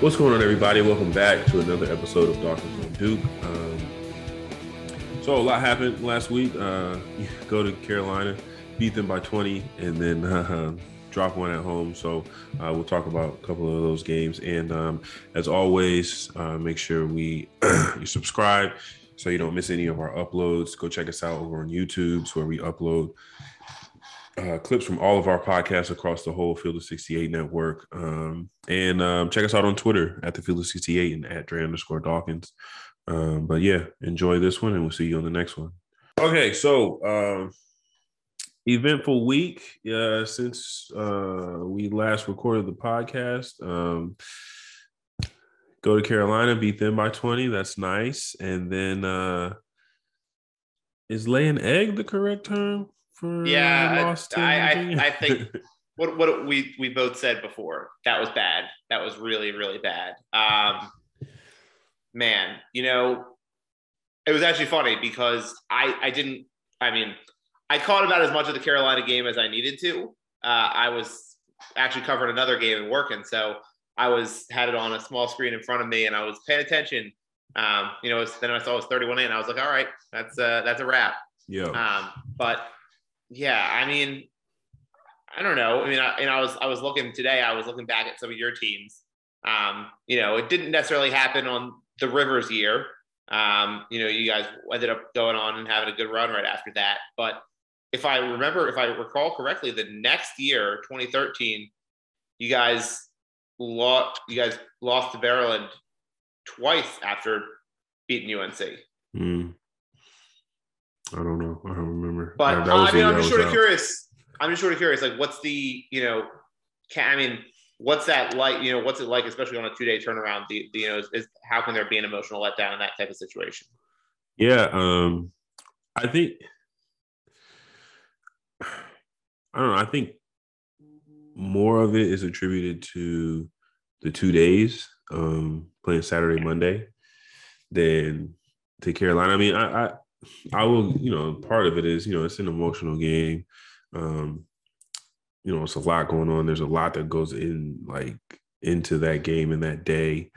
What's going on, everybody? Welcome back to another episode of Dawkins on Duke. Um, so a lot happened last week. Uh, go to Carolina, beat them by 20, and then uh, drop one at home. So uh, we'll talk about a couple of those games. And um, as always, uh, make sure we you subscribe so you don't miss any of our uploads. Go check us out over on YouTube, where we upload uh, clips from all of our podcasts across the whole Field of 68 network. Um, and um, check us out on Twitter at the Field of 68 and at Dre underscore Dawkins. Um, but yeah, enjoy this one and we'll see you on the next one. Okay, so um, eventful week uh, since uh, we last recorded the podcast. Um, go to Carolina, beat them by 20. That's nice. And then uh, is lay an egg the correct term? For yeah, I, I, I, think what what we we both said before that was bad. That was really really bad. Um, man, you know, it was actually funny because I I didn't. I mean, I caught about as much of the Carolina game as I needed to. Uh, I was actually covering another game and working, so I was had it on a small screen in front of me, and I was paying attention. Um, you know, then I saw it was 31 in. I was like, all right, that's a, that's a wrap. Yeah. Um, but yeah, I mean, I don't know. I mean, I, and I was I was looking today. I was looking back at some of your teams. Um, you know, it didn't necessarily happen on the Rivers year. Um, you know, you guys ended up going on and having a good run right after that. But if I remember, if I recall correctly, the next year, 2013, you guys lost. You guys lost to Maryland twice after beating UNC. Mm. I don't know. But uh, I mean, I'm just sort of curious. I'm just sort of curious. Like, what's the you know? Can, I mean, what's that like? You know, what's it like, especially on a two day turnaround? The, the, you know, is, is, how can there be an emotional letdown in that type of situation? Yeah, um, I think I don't know. I think more of it is attributed to the two days um, playing Saturday, Monday, than to Carolina. I mean, I, I I will, you know, part of it is, you know, it's an emotional game. Um, you know, it's a lot going on. There's a lot that goes in like into that game and that day.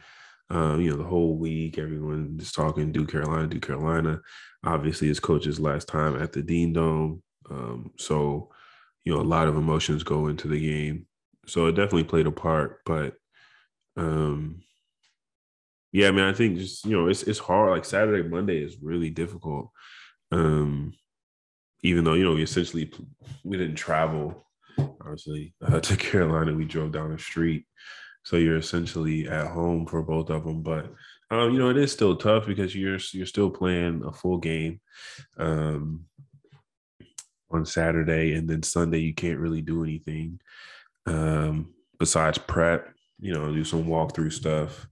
Um, you know, the whole week, everyone is talking do Carolina, do Carolina. Obviously, his coach's last time at the Dean Dome. Um, so, you know, a lot of emotions go into the game. So it definitely played a part, but um yeah, I mean, I think just you know, it's it's hard. Like Saturday, Monday is really difficult. Um, even though you know, we essentially we didn't travel, obviously uh, to Carolina. We drove down the street, so you're essentially at home for both of them. But um, you know, it is still tough because you're you're still playing a full game. Um, on Saturday and then Sunday you can't really do anything um, besides prep, you know, do some walkthrough stuff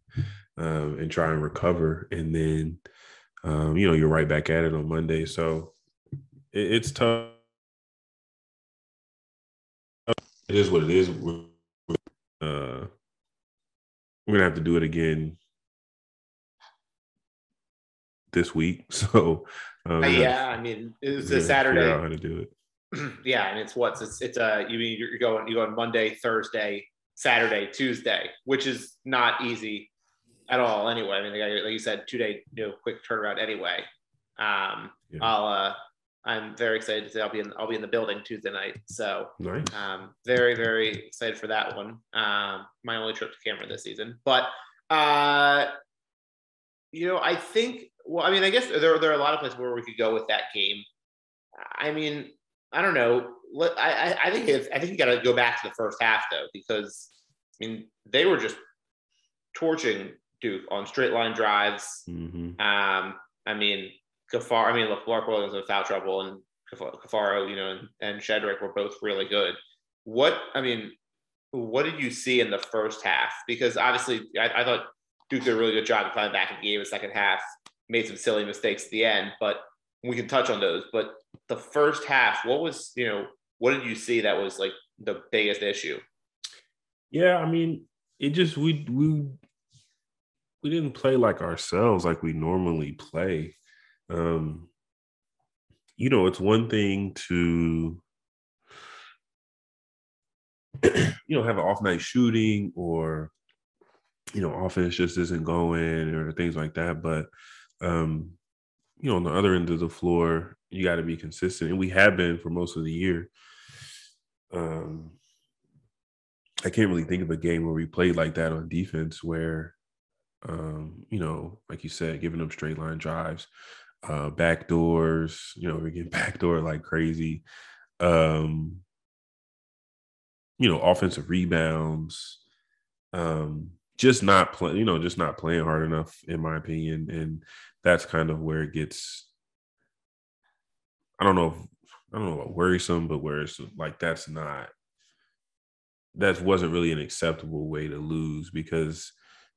um, and try and recover. And then, um, you know, you're right back at it on Monday. So it, it's tough. It is what it is. We're, uh, we're gonna have to do it again this week. So um, uh, yeah, I mean, it's a Saturday. Out how to do it? yeah, and it's what's it's it's a you mean you're going you going Monday, Thursday, Saturday, Tuesday, which is not easy at all anyway. I mean, like you said, two day, you know, quick turnaround anyway. Um, yeah. I'll, uh, I'm very excited to say I'll be in, I'll be in the building Tuesday night. So, nice. um, very, very excited for that one. Um, my only trip to Cameron this season, but, uh, you know, I think, well, I mean, I guess there, there are a lot of places where we could go with that game. I mean, I don't know. I, I think if, I think you got to go back to the first half though, because I mean, they were just torching Duke on straight line drives. Mm-hmm. Um, I mean, Kafar, I mean, Clark Williams was foul trouble, and Caffaro, you know, and, and Shedrick were both really good. What, I mean, what did you see in the first half? Because obviously, I, I thought Duke did a really good job of coming back in the game. The second half made some silly mistakes at the end, but we can touch on those. But the first half, what was, you know, what did you see that was like the biggest issue? Yeah, I mean, it just we we we didn't play like ourselves like we normally play. Um, you know, it's one thing to you know have an off night shooting or you know, offense just isn't going or things like that. But um, you know, on the other end of the floor, you got to be consistent, and we have been for most of the year. Um, I can't really think of a game where we played like that on defense, where, um, you know, like you said, giving them straight line drives, uh, back doors. You know, we're getting backdoor like crazy. Um, you know, offensive rebounds. Um, just not playing, you know, just not playing hard enough, in my opinion. And that's kind of where it gets. I don't know. If, I don't know about worrisome, but where it's like that's not. That wasn't really an acceptable way to lose because,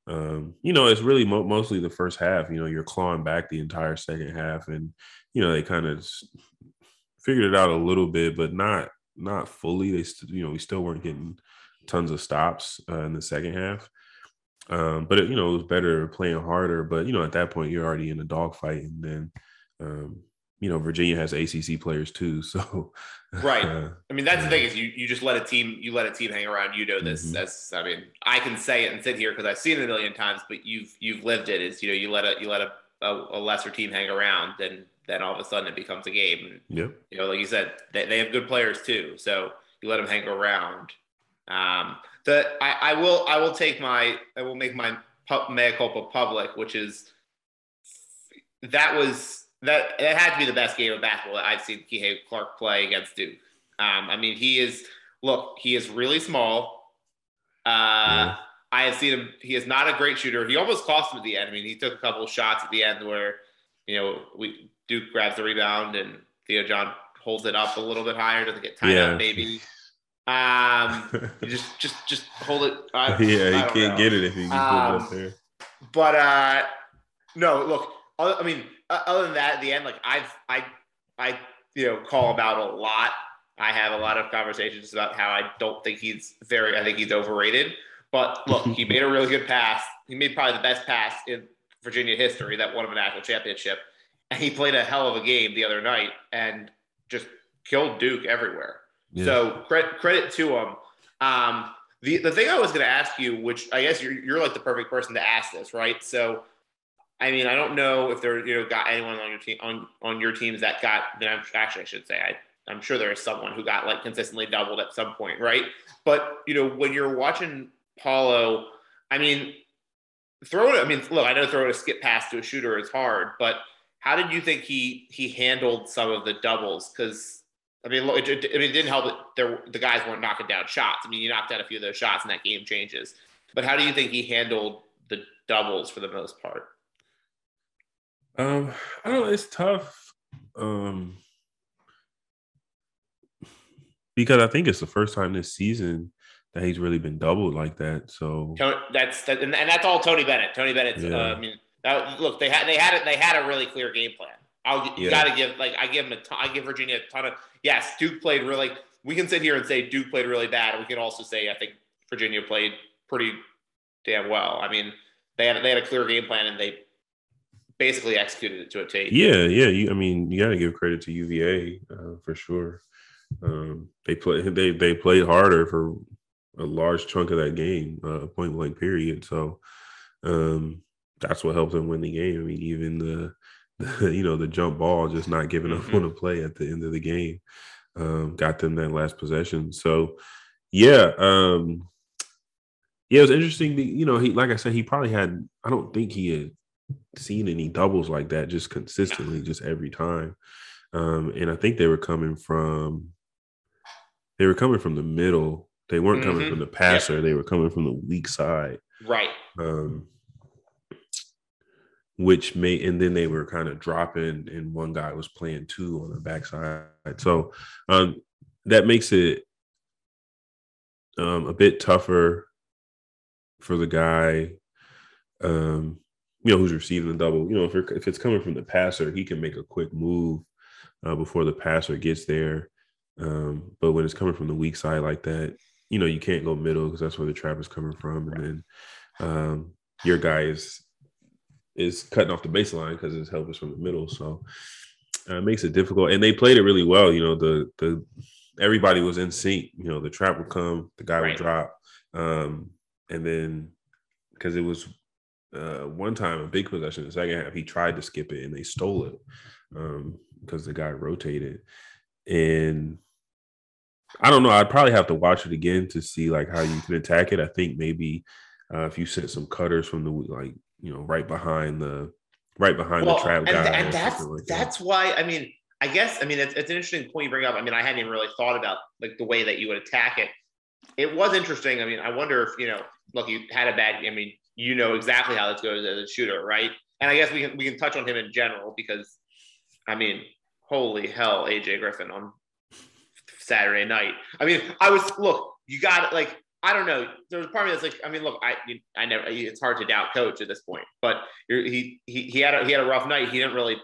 um, you know, it's really mo- mostly the first half. You know, you're clawing back the entire second half, and you know they kind of figured it out a little bit, but not not fully. They, st- you know, we still weren't getting tons of stops uh, in the second half. Um, but it, you know, it was better playing harder. But you know, at that point, you're already in a dogfight, and then um, you know, Virginia has ACC players too. So, right. Uh, I mean, that's the thing is you you just let a team you let a team hang around. You know this. Mm-hmm. That's I mean, I can say it and sit here because I've seen it a million times, but you've you've lived it. Is you know you let a you let a, a, a lesser team hang around, then then all of a sudden it becomes a game. Yeah. You know, like you said, they, they have good players too. So you let them hang around. Um, the I, I will I will take my I will make my mea culpa public, which is that was that it had to be the best game of basketball that I've seen Kihei Clark play against Duke. Um, I mean, he is look, he is really small. Uh, yeah. I have seen him. He is not a great shooter. He almost cost him at the end. I mean, he took a couple shots at the end where, you know, we Duke grabs the rebound and Theo John holds it up a little bit higher, doesn't get tied yeah. up maybe. Um, just just just hold it. I, yeah, you can't know. get it if you um, it up there. But uh, no, look. I mean, other than that, at the end, like I've I I you know call him out a lot. I have a lot of conversations about how I don't think he's very. I think he's overrated. But look, he made a really good pass. He made probably the best pass in Virginia history that won him a national championship. And he played a hell of a game the other night and just killed Duke everywhere. Yeah. So credit credit to him. Um, the the thing I was going to ask you, which I guess you're you're like the perfect person to ask this, right? So, I mean, I don't know if there you know got anyone on your team on on your teams that got. Then I'm actually I should say I I'm sure there is someone who got like consistently doubled at some point, right? But you know when you're watching Paolo, I mean, throwing. I mean, look, I know throwing a skip pass to a shooter is hard, but how did you think he he handled some of the doubles? Because I mean, it, it, I mean, it didn't help that there, the guys weren't knocking down shots. I mean, you knocked out a few of those shots, and that game changes. But how do you think he handled the doubles for the most part? Um, I don't know. It's tough. Um, because I think it's the first time this season that he's really been doubled like that. So that's that, and that's all Tony Bennett. Tony Bennett. Yeah. Uh, I mean, that, look, they had they had it. They had a really clear game plan. I'll you yeah. got to give like I give him a ton, I give Virginia a ton of yes. Duke played really. We can sit here and say Duke played really bad. We can also say I think Virginia played pretty damn well. I mean, they had they had a clear game plan and they basically executed it to a T. Yeah, yeah. You, I mean, you got to give credit to UVA uh, for sure. Um, they play they they played harder for a large chunk of that game, uh, point blank period. So um, that's what helped them win the game. I mean, even the you know, the jump ball, just not giving up mm-hmm. on a play at the end of the game, um, got them that last possession. So, yeah, um, yeah, it was interesting. You know, he like I said, he probably had. I don't think he had seen any doubles like that just consistently, just every time. Um, and I think they were coming from they were coming from the middle. They weren't mm-hmm. coming from the passer. They were coming from the weak side. Right. Um, which made and then they were kind of dropping and one guy was playing two on the backside so um, that makes it um, a bit tougher for the guy um, you know who's receiving the double you know if, if it's coming from the passer he can make a quick move uh, before the passer gets there um, but when it's coming from the weak side like that you know you can't go middle because that's where the trap is coming from and then um, your guy is is cutting off the baseline because his help is from the middle. So uh, it makes it difficult. And they played it really well. You know, the the everybody was in sync. You know, the trap would come, the guy right. would drop, um, and then because it was uh, one time a big possession in the second half. He tried to skip it and they stole it because um, the guy rotated. And I don't know. I'd probably have to watch it again to see like how you can attack it. I think maybe uh, if you sent some cutters from the like you know right behind the right behind well, the trap guy, and, and that's like that's that. why I mean I guess I mean it's, it's an interesting point you bring up. I mean I hadn't even really thought about like the way that you would attack it. It was interesting. I mean I wonder if you know look you had a bad. I mean you know exactly how this goes as a shooter, right? And I guess we can we can touch on him in general because I mean holy hell AJ Griffin on Saturday night. I mean I was look you got it like I don't know. There's a part of me that's like, I mean, look, I, I never. It's hard to doubt coach at this point, but he he he had a, he had a rough night. He didn't really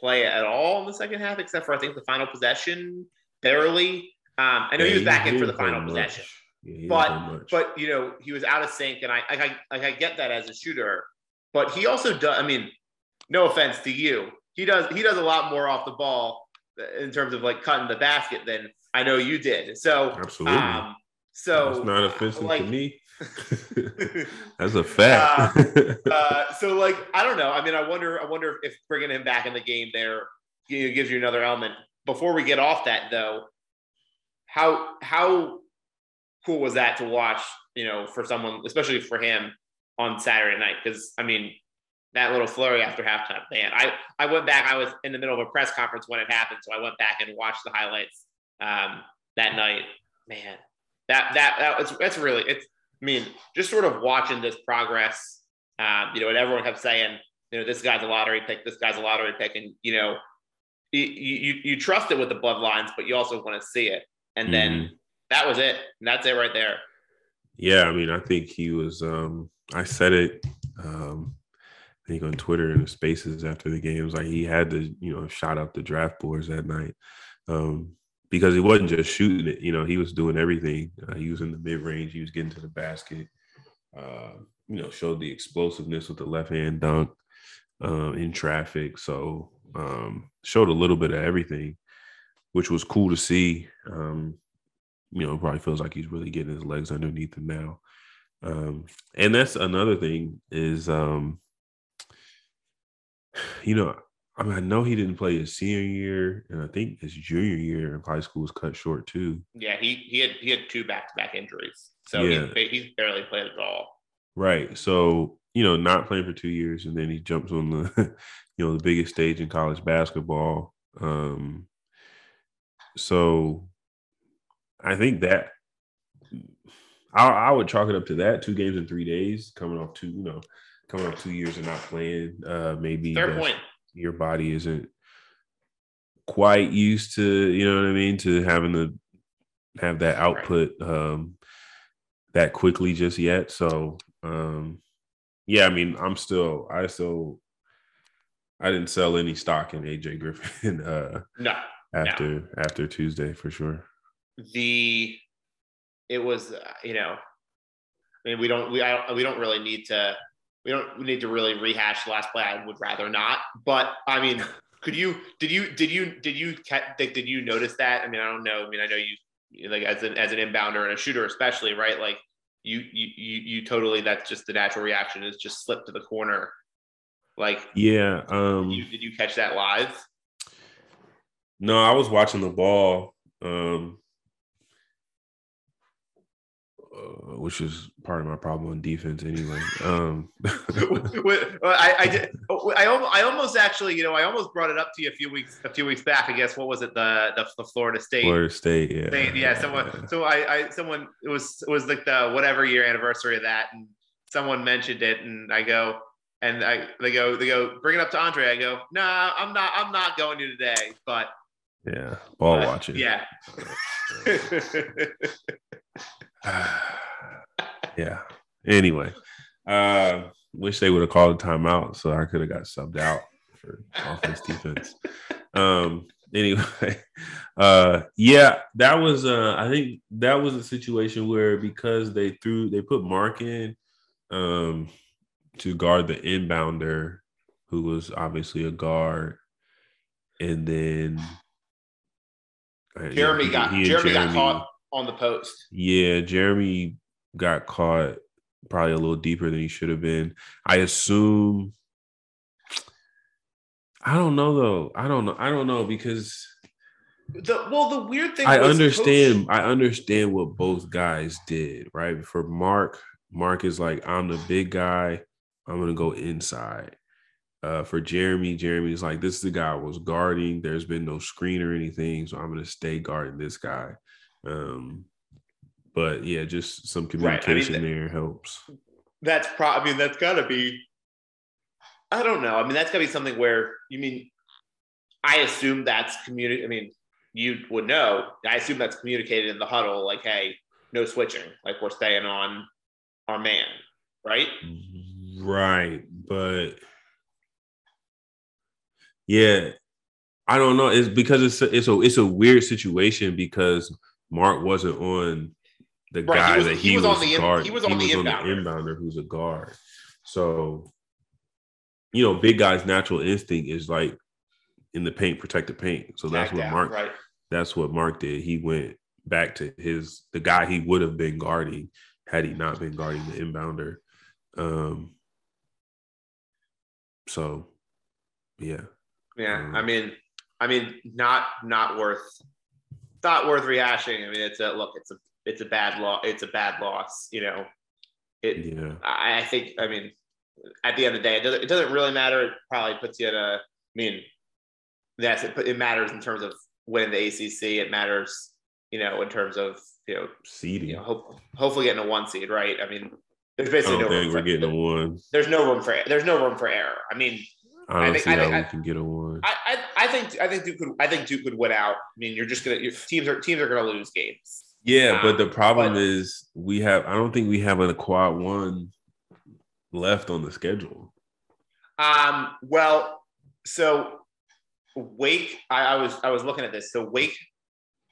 play at all in the second half, except for I think the final possession, barely. Um, I know yeah, he was back in for the final possession, yeah, but but you know he was out of sync, and I I, I I get that as a shooter, but he also does. I mean, no offense to you, he does he does a lot more off the ball in terms of like cutting the basket than I know you did. So absolutely. Um, so it's not offensive like, to me. That's a fact. uh, uh, so like I don't know. I mean, I wonder. I wonder if bringing him back in the game there you know, gives you another element. Before we get off that though, how how cool was that to watch? You know, for someone, especially for him on Saturday night, because I mean, that little flurry after halftime, man. I I went back. I was in the middle of a press conference when it happened, so I went back and watched the highlights um, that night. Man, that that that was that's really it's. I mean, just sort of watching this progress. Um, you know, and everyone kept saying, you know, this guy's a lottery pick. This guy's a lottery pick, and you know, you you, you trust it with the bloodlines, but you also want to see it. And then mm-hmm. That was it. And that's it right there. Yeah, I mean, I think he was. um I said it. um I think on Twitter in the spaces after the games, like he had to, you know, shot up the draft boards that night. Um, because he wasn't just shooting it. You know, he was doing everything. Uh, he was in the mid range. He was getting to the basket. Uh, you know, showed the explosiveness with the left hand dunk uh, in traffic. So um, showed a little bit of everything, which was cool to see. Um, you know, probably feels like he's really getting his legs underneath him now. Um, and that's another thing is, um, you know, I mean, I know he didn't play his senior year, and I think his junior year in high school was cut short too. Yeah, he he had he had two back to back injuries, so yeah. he, he's barely played at all. Right. So you know, not playing for two years, and then he jumps on the you know the biggest stage in college basketball. Um, so I think that I, I would chalk it up to that two games in three days, coming off two, you know, coming off two years and not playing. Uh, maybe fair point your body isn't quite used to, you know what I mean, to having to have that output um, that quickly just yet. So um, yeah, I mean, I'm still, I still, I didn't sell any stock in AJ Griffin. Uh, no, after no. after Tuesday for sure. The it was, uh, you know, I mean, we don't we I, we don't really need to we don't we need to really rehash the last play. I would rather not. But I mean, could you? Did you? Did you? Did you? Did you notice that? I mean, I don't know. I mean, I know you like as an as an inbounder and a shooter, especially, right? Like you you you, you totally. That's just the natural reaction is just slip to the corner. Like yeah. Um, did you, did you catch that live? No, I was watching the ball. Um, which is part of my problem on defense anyway. Um, I, I, did, I, I almost actually, you know, I almost brought it up to you a few weeks, a few weeks back. I guess what was it, the the, the Florida State, Florida State, yeah, State, yeah. Someone, yeah. so I, I, someone, it was it was like the whatever year anniversary of that, and someone mentioned it, and I go, and I they go, they go, bring it up to Andre. I go, no, nah, I'm not, I'm not going to today, but yeah, ball watching, yeah. yeah. Anyway, uh, wish they would have called a timeout so I could have got subbed out for offense defense. Um, anyway, uh, yeah, that was uh, I think that was a situation where because they threw they put Mark in um to guard the inbounder, who was obviously a guard, and then Jeremy got Jeremy, Jeremy got caught on the post. Yeah, Jeremy got caught probably a little deeper than he should have been. I assume. I don't know though. I don't know. I don't know because the well, the weird thing. I understand. Coach... I understand what both guys did. Right for Mark, Mark is like, I'm the big guy. I'm gonna go inside. Uh, for Jeremy, Jeremy's like, this is the guy I was guarding. There's been no screen or anything, so I'm gonna stay guarding this guy. Um, but yeah, just some communication right. I mean, there helps. That's probably. I mean, that's got to be. I don't know. I mean, that's got to be something where you mean. I assume that's community. I mean, you would know. I assume that's communicated in the huddle, like, "Hey, no switching. Like, we're staying on our man." Right. Right, but yeah, I don't know. It's because it's a, it's a it's a weird situation because Mark wasn't on the right. guy he was, that he, he was, was, on the guard. He was on, he the, was inbounder. on the inbounder who's a guard. So, you know, big guy's natural instinct is like in the paint, protect the paint. So that's what Mark. Right. That's what Mark did. He went back to his the guy he would have been guarding had he not been guarding the inbounder. Um. So, yeah. Yeah, um, I mean, I mean, not not worth not worth rehashing. I mean, it's a look. It's a it's a bad loss. It's a bad loss. You know, it. Yeah. I, I think. I mean, at the end of the day, it doesn't. It doesn't really matter. It probably puts you in a. I mean, yes, it, it matters in terms of winning the ACC. It matters, you know, in terms of you know seeding. You know, hope, hopefully getting a one seed, right? I mean, there's basically no room. we're for, getting a one. There's no room for. There's no room for error. I mean, I don't I think, see I think, how we can get a one. I, I, I think I think Duke could I think Duke would win out. I mean, you're just gonna your teams are teams are gonna lose games. Yeah, um, but the problem but, is we have I don't think we have a quad one left on the schedule. Um. Well, so Wake. I, I was I was looking at this. So Wake.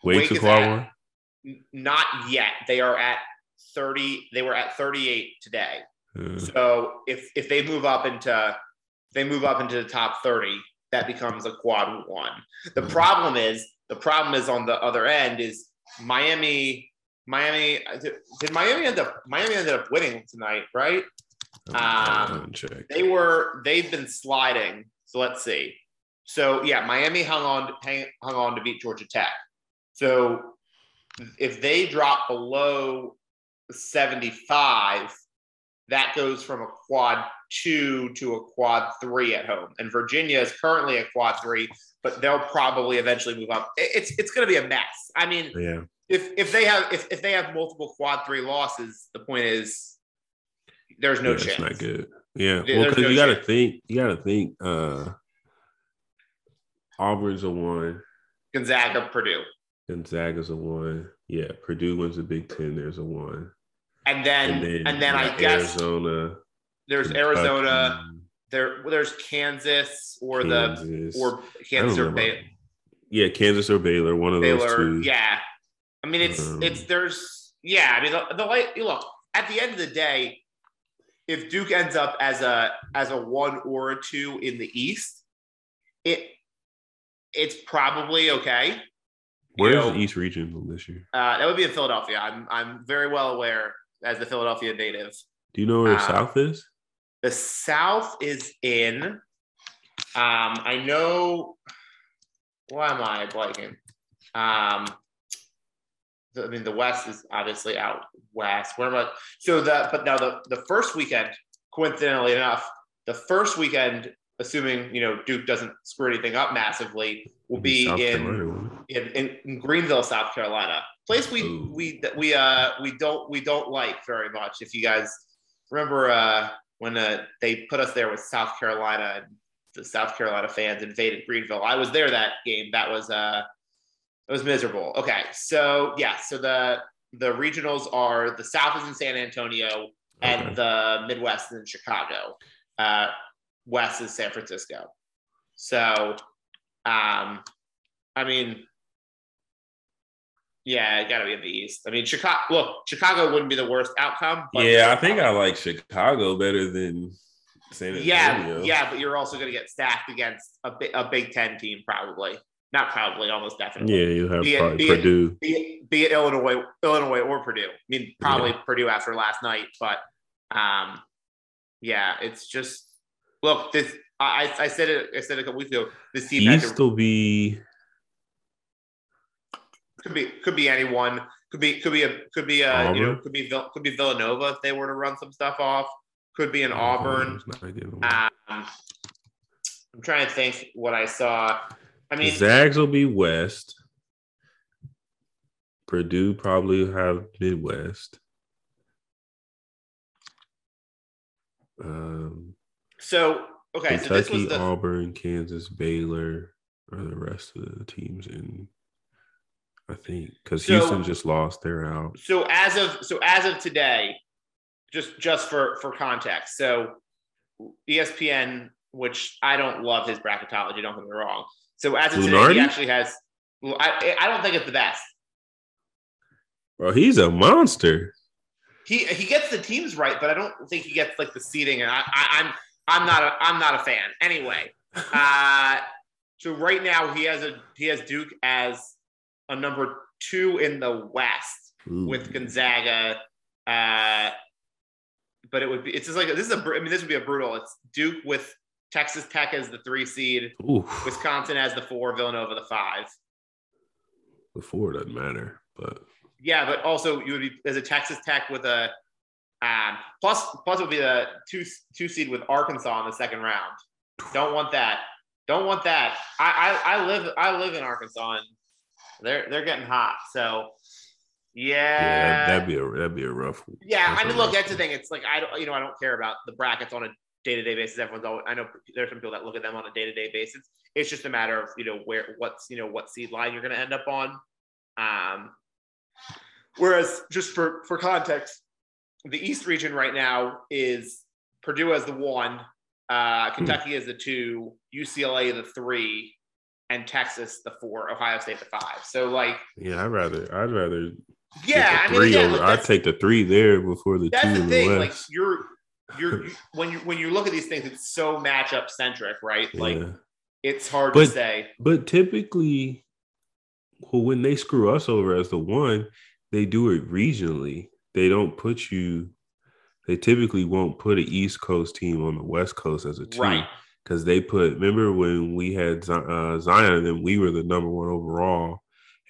Wake's Wake a quad at, one. Not yet. They are at thirty. They were at thirty eight today. Uh, so if if they move up into they move up into the top 30, that becomes a quad one. The problem is, the problem is on the other end is Miami. Miami did Miami end up Miami ended up winning tonight, right? Um, they were they've been sliding. So let's see. So yeah, Miami hung on hang, hung on to beat Georgia Tech. So if they drop below 75, that goes from a quad two to a quad three at home. And Virginia is currently a quad three, but they'll probably eventually move up. It's it's going to be a mess. I mean, yeah. If if they have if, if they have multiple quad three losses, the point is there's no yeah, chance. It's not good. Yeah, well, because no you got to think. You got to think. uh Auburn's a one. Gonzaga, Purdue. Gonzaga's a one. Yeah, Purdue wins the Big Ten. There's a one. And then, and then, and then I guess Arizona. There's Kentucky, Arizona. There, there's Kansas or Kansas. the or Kansas or Baylor. Yeah, Kansas or Baylor, one of Baylor, those two. Yeah, I mean it's um, it's there's yeah. I mean the, the light. Look, at the end of the day, if Duke ends up as a as a one or a two in the East, it it's probably okay. Where's know, the East region this year? Uh, that would be in Philadelphia. I'm I'm very well aware as the Philadelphia native. Do you know where um, South is? The South is in. Um, I know. Why am I blanking? Um, I mean, the West is obviously out west. Where am I? So the but now the the first weekend, coincidentally enough, the first weekend, assuming you know Duke doesn't screw anything up massively, will be in, in, in Greenville, South Carolina place we Ooh. we we uh we don't we don't like very much. If you guys remember uh when uh, they put us there with South Carolina and the South Carolina fans invaded Greenville. I was there that game. That was uh it was miserable. Okay, so yeah, so the the regionals are the South is in San Antonio and okay. the Midwest is in Chicago. Uh, West is San Francisco. So, um, I mean, yeah, it got to be in the East. I mean, Chicago. Look, Chicago wouldn't be the worst outcome. yeah, I think I like Chicago better than San Antonio. Yeah, yeah, but you're also going to get stacked against a, a Big Ten team, probably. Not probably, almost definitely. Yeah, you have be it, be Purdue. It, be, it, be, it Illinois, Illinois or Purdue. I mean, probably yeah. Purdue after last night, but Um, yeah, it's just look. This I I said it. I said it a couple weeks ago. This team East will be could be could be anyone. Could be could be a could be a Auburn. you know could be could be Villanova if they were to run some stuff off. Could be an Auburn. Um, I'm trying to think what I saw. I mean, Zags will be West. Purdue probably have Midwest. Um, so okay, Kentucky, so this was the... Auburn, Kansas, Baylor are the rest of the teams in. I think because so, Houston just lost, they're out. So as of so as of today, just just for for context, so ESPN, which I don't love his bracketology, don't get me wrong. So as of Lunardi? today, he actually has. Well, I I don't think it's the best. Bro, he's a monster. He he gets the teams right, but I don't think he gets like the seeding, and I, I am I'm, I'm not a I'm not a fan. Anyway, uh, so right now he has a he has Duke as a number two in the West Ooh. with Gonzaga. Uh, but it would be it's just like this is a I mean this would be a brutal. It's Duke with Texas Tech as the three seed, Ooh. Wisconsin as the four, Villanova the five. The four doesn't matter, but yeah, but also you would be as a Texas Tech with a um, plus plus would be the two two seed with Arkansas in the second round. Don't want that. Don't want that. I, I, I live I live in Arkansas and they're they're getting hot. So yeah, yeah that'd be a that'd be a rough. Yeah, I mean, look, that's the thing. It's like I don't you know I don't care about the brackets on a day to day basis. Everyone's always I know there's some people that look at them on a day to day basis. It's just a matter of you know where what's you know what seed line you're going to end up on. Um, Whereas, just for for context, the East region right now is Purdue as the one, uh, hmm. Kentucky as the two, UCLA the three, and Texas the four, Ohio State the five. So like, yeah, I'd rather I'd rather yeah, I mean, three over. I'd take the three there before the that's two. the thing, like you're you're when you when you look at these things, it's so matchup centric, right? Like yeah. it's hard but, to say. But typically, well, when they screw us over as the one, they do it regionally. They don't put you. They typically won't put an East Coast team on the West Coast as a team. Right. Because they put, remember when we had uh, Zion and we were the number one overall,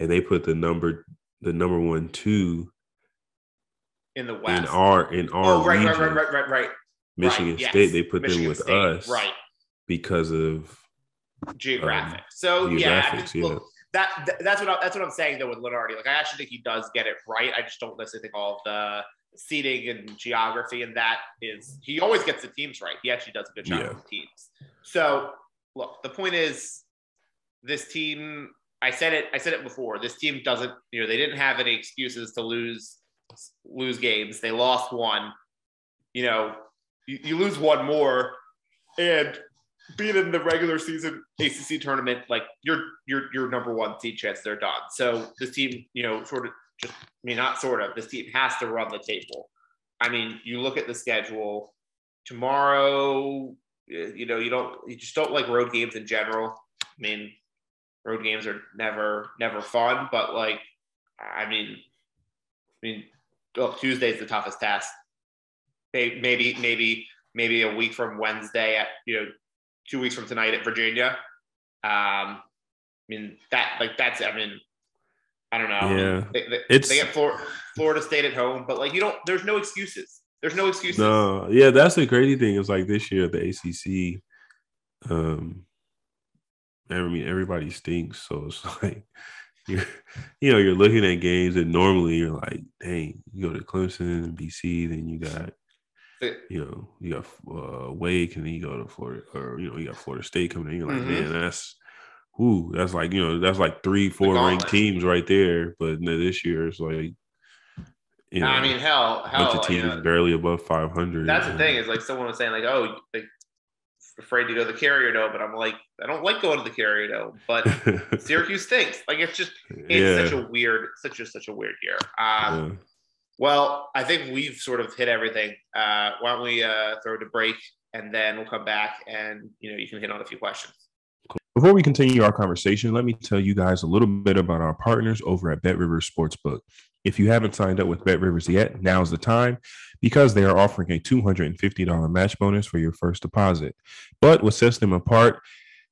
and they put the number the number one two in the West in our in our oh, right, region, right, right, right, right, Michigan right, State. Yes. They put Michigan them with State, us, right, because of geographic. Um, so yeah, I mean, yeah. Look, that, that's what I, that's what I'm saying though with Lunardi. Like I actually think he does get it right. I just don't necessarily think all of the seeding and geography and that is he always gets the teams right. He actually does a good job yeah. with teams. So look, the point is this team. I said it. I said it before. This team doesn't. You know, they didn't have any excuses to lose lose games. They lost one. You know, you, you lose one more, and being in the regular season ACC tournament, like you're you're your number one seed chance they're done. So this team, you know, sort of I mean not sort of this team has to run the table. I mean, you look at the schedule tomorrow. You know, you don't you just don't like road games in general. I mean, road games are never never fun, but like I mean, I mean, well, Tuesday's the toughest test. Maybe maybe maybe a week from Wednesday at you know two weeks from tonight at Virginia. Um, I mean that like that's I mean I don't know. Yeah, they, they, it's they get Florida, Florida State at home, but like you don't. There's no excuses. There's no excuses. No, yeah, that's the crazy thing. Is like this year the ACC, um, I mean everybody stinks, so it's like you're, you know, you're looking at games and normally you're like, dang, you go to Clemson and BC, then you got you know, you got uh, Wake, and then you go to Florida, or you know, you got Florida State coming in. You're like, mm-hmm. man, that's whoo, that's like you know, that's like three, four ranked teams right there. But this year it's like, you know, I mean, hell, hell, bunch of teams you know, barely above 500. That's the thing is like someone was saying like, oh, like afraid to go to the Carrier Dome, but I'm like, I don't like going to the Carrier Dome, but Syracuse stinks. Like it's just, it's yeah. such a weird, such a such a weird year. Um, yeah. Well, I think we've sort of hit everything. Uh, why don't we uh, throw it a break and then we'll come back and you know you can hit on a few questions. Before we continue our conversation, let me tell you guys a little bit about our partners over at Bet Rivers Sportsbook. If you haven't signed up with Bet Rivers yet, now's the time because they are offering a $250 match bonus for your first deposit. But what sets them apart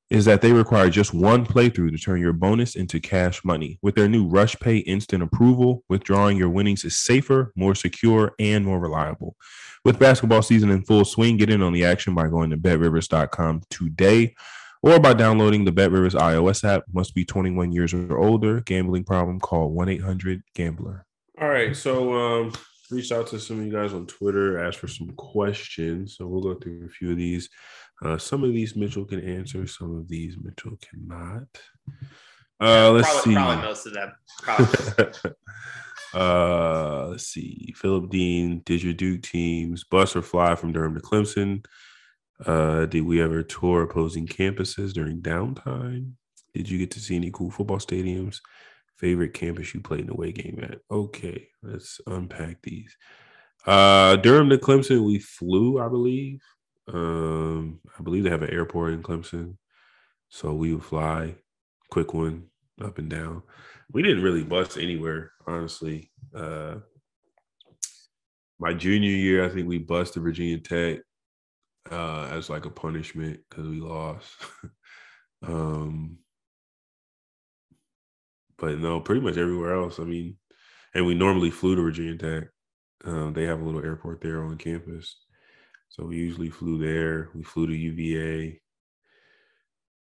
is that they require just one playthrough to turn your bonus into cash money. With their new Rush Pay instant approval, withdrawing your winnings is safer, more secure, and more reliable. With basketball season in full swing, get in on the action by going to betrivers.com today or by downloading the BetRivers iOS app. Must be 21 years or older. Gambling problem? Call 1 800 Gambler. All right, so um, reached out to some of you guys on Twitter, asked for some questions. So we'll go through a few of these. Uh, some of these Mitchell can answer, some of these Mitchell cannot. Uh, let's probably, see. Probably most of them. uh, let's see. Philip Dean, did your Duke teams bus or fly from Durham to Clemson? Uh, did we ever tour opposing campuses during downtime? Did you get to see any cool football stadiums? Favorite campus you played in an away game at? Okay, let's unpack these. Uh, Durham to Clemson, we flew, I believe. Um, I believe they have an airport in Clemson, so we would fly, quick one up and down. We didn't really bus anywhere, honestly. Uh, my junior year, I think we bused to Virginia Tech uh, as like a punishment because we lost. um, but no, pretty much everywhere else. I mean, and we normally flew to Virginia Tech. Um, they have a little airport there on campus, so we usually flew there. We flew to UVA.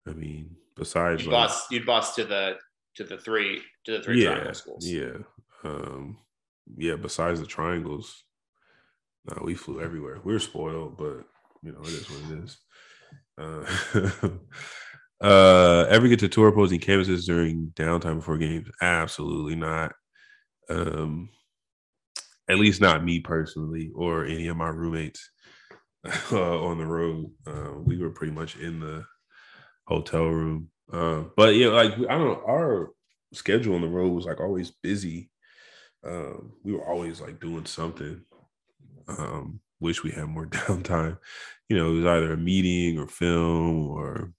I mean, besides you like, bus, you bus to the to the three to the three yeah, triangle schools. Yeah, um, yeah. Besides the triangles, no, we flew everywhere. We were spoiled, but you know, it is what it is. Uh, uh, ever get to tour opposing campuses during downtime before games? Absolutely not. Um, at least not me personally or any of my roommates uh, on the road. Uh, we were pretty much in the hotel room. Uh, but yeah, like I don't know, our schedule on the road was like always busy. Um, we were always like doing something. Um, wish we had more downtime. You know, it was either a meeting or film or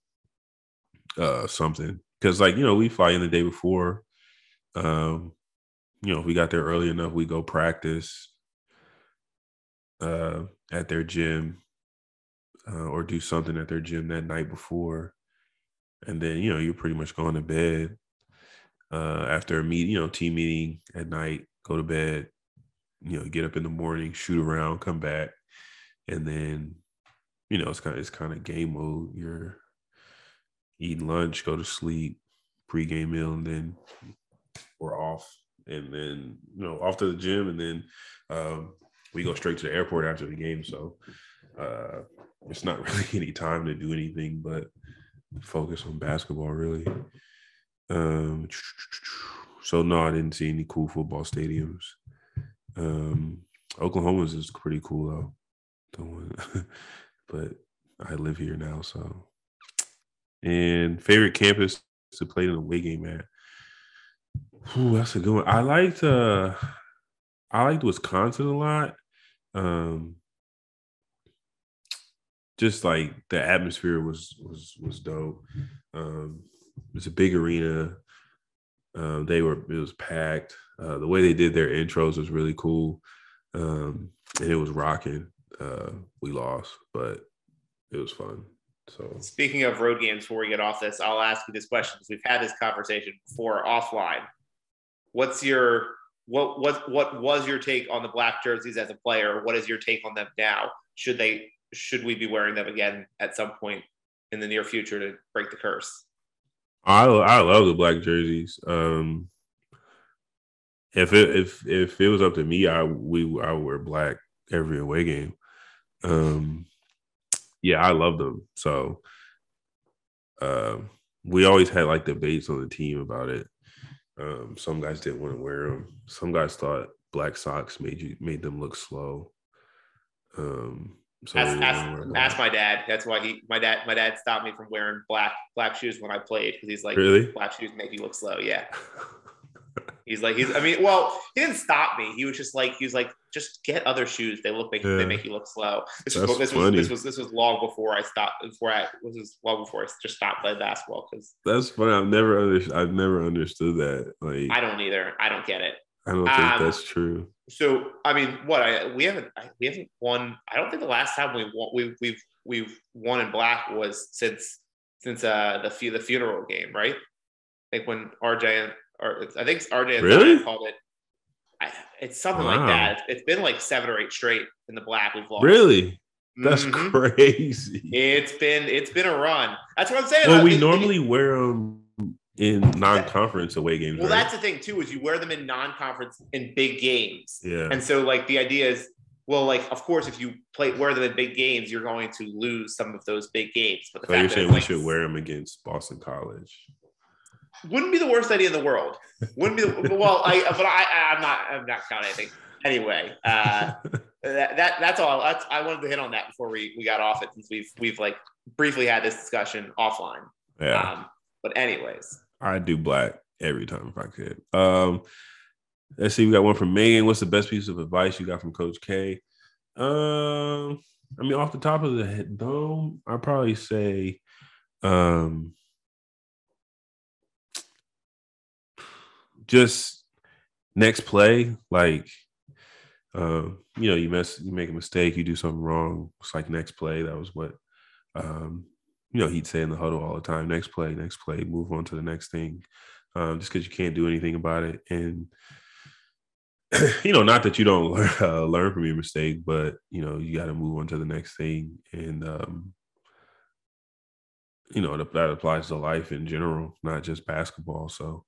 uh, something. Because like you know, we fly in the day before. Um, you know, if we got there early enough, we go practice uh, at their gym uh, or do something at their gym that night before, and then you know you're pretty much going to bed uh, after a meet. You know, team meeting at night, go to bed, you know, get up in the morning, shoot around, come back, and then, you know, it's kind of it's kind of game mode. You're eating lunch, go to sleep, pregame meal, and then we're off. And then, you know, off to the gym, and then um, we go straight to the airport after the game. So uh, it's not really any time to do anything but focus on basketball, really. Um, so no, I didn't see any cool football stadiums. Um, Oklahoma's is pretty cool though. But I live here now, so. And favorite campus to play in a away game at. Ooh, that's a good one. I liked uh I liked Wisconsin a lot. Um just like the atmosphere was was was dope. Um it's a big arena. Um, they were it was packed. Uh, the way they did their intros was really cool, um, and it was rocking. Uh, we lost, but it was fun. So speaking of road games, before we get off this, I'll ask you this question because we've had this conversation before offline. What's your what what what was your take on the black jerseys as a player? What is your take on them now? Should they should we be wearing them again at some point in the near future to break the curse? I I love the black jerseys. Um, if it if if it was up to me, I we I wear black every away game. Um, yeah, I love them. So, uh, we always had like debates on the team about it. Um, some guys didn't want to wear them. Some guys thought black socks made you made them look slow. Um, so ask, ask, ask, my dad. That's why he my dad my dad stopped me from wearing black black shoes when I played because he's like really black shoes make you look slow. Yeah. he's like he's I mean well he didn't stop me. He was just like he was like just get other shoes. They look make yeah. they make you look slow. This was this was this was this was long before I stopped before I was this long before I just stopped playing basketball because that's funny. I've never under, I've never understood that. Like I don't either. I don't get it. I don't think um, that's true. So I mean, what I we haven't we haven't won. I don't think the last time we won we we've we've won in black was since since uh the the funeral game, right? Like when RJ or I think RJ really called it. I, it's something wow. like that. It's been like seven or eight straight in the black we've lost. Really? That's mm-hmm. crazy. It's been it's been a run. That's what I'm saying. Well, we normally wear them in non-conference away games. Well, right? that's the thing too, is you wear them in non-conference in big games. Yeah. And so like the idea is, well, like of course, if you play wear them in big games, you're going to lose some of those big games. But the so you're saying we like, should wear them against Boston College. Wouldn't be the worst idea in the world. Wouldn't be the, well. I but I I'm not I'm not counting anything. Anyway, uh, that, that that's all. That's, I wanted to hit on that before we we got off it since we've we've like briefly had this discussion offline. Yeah. Um, but anyways, I do black every time if I could. Um, let's see. We got one from Megan. What's the best piece of advice you got from Coach K? Um, I mean, off the top of the dome, I'd probably say, um, just next play, like, uh, you know, you mess, you make a mistake, you do something wrong. It's like next play. That was what um, you know, he'd say in the huddle all the time, next play, next play, move on to the next thing, um, just because you can't do anything about it. And, you know, not that you don't learn, uh, learn from your mistake, but, you know, you got to move on to the next thing. And, um, you know, that, that applies to life in general, not just basketball. So,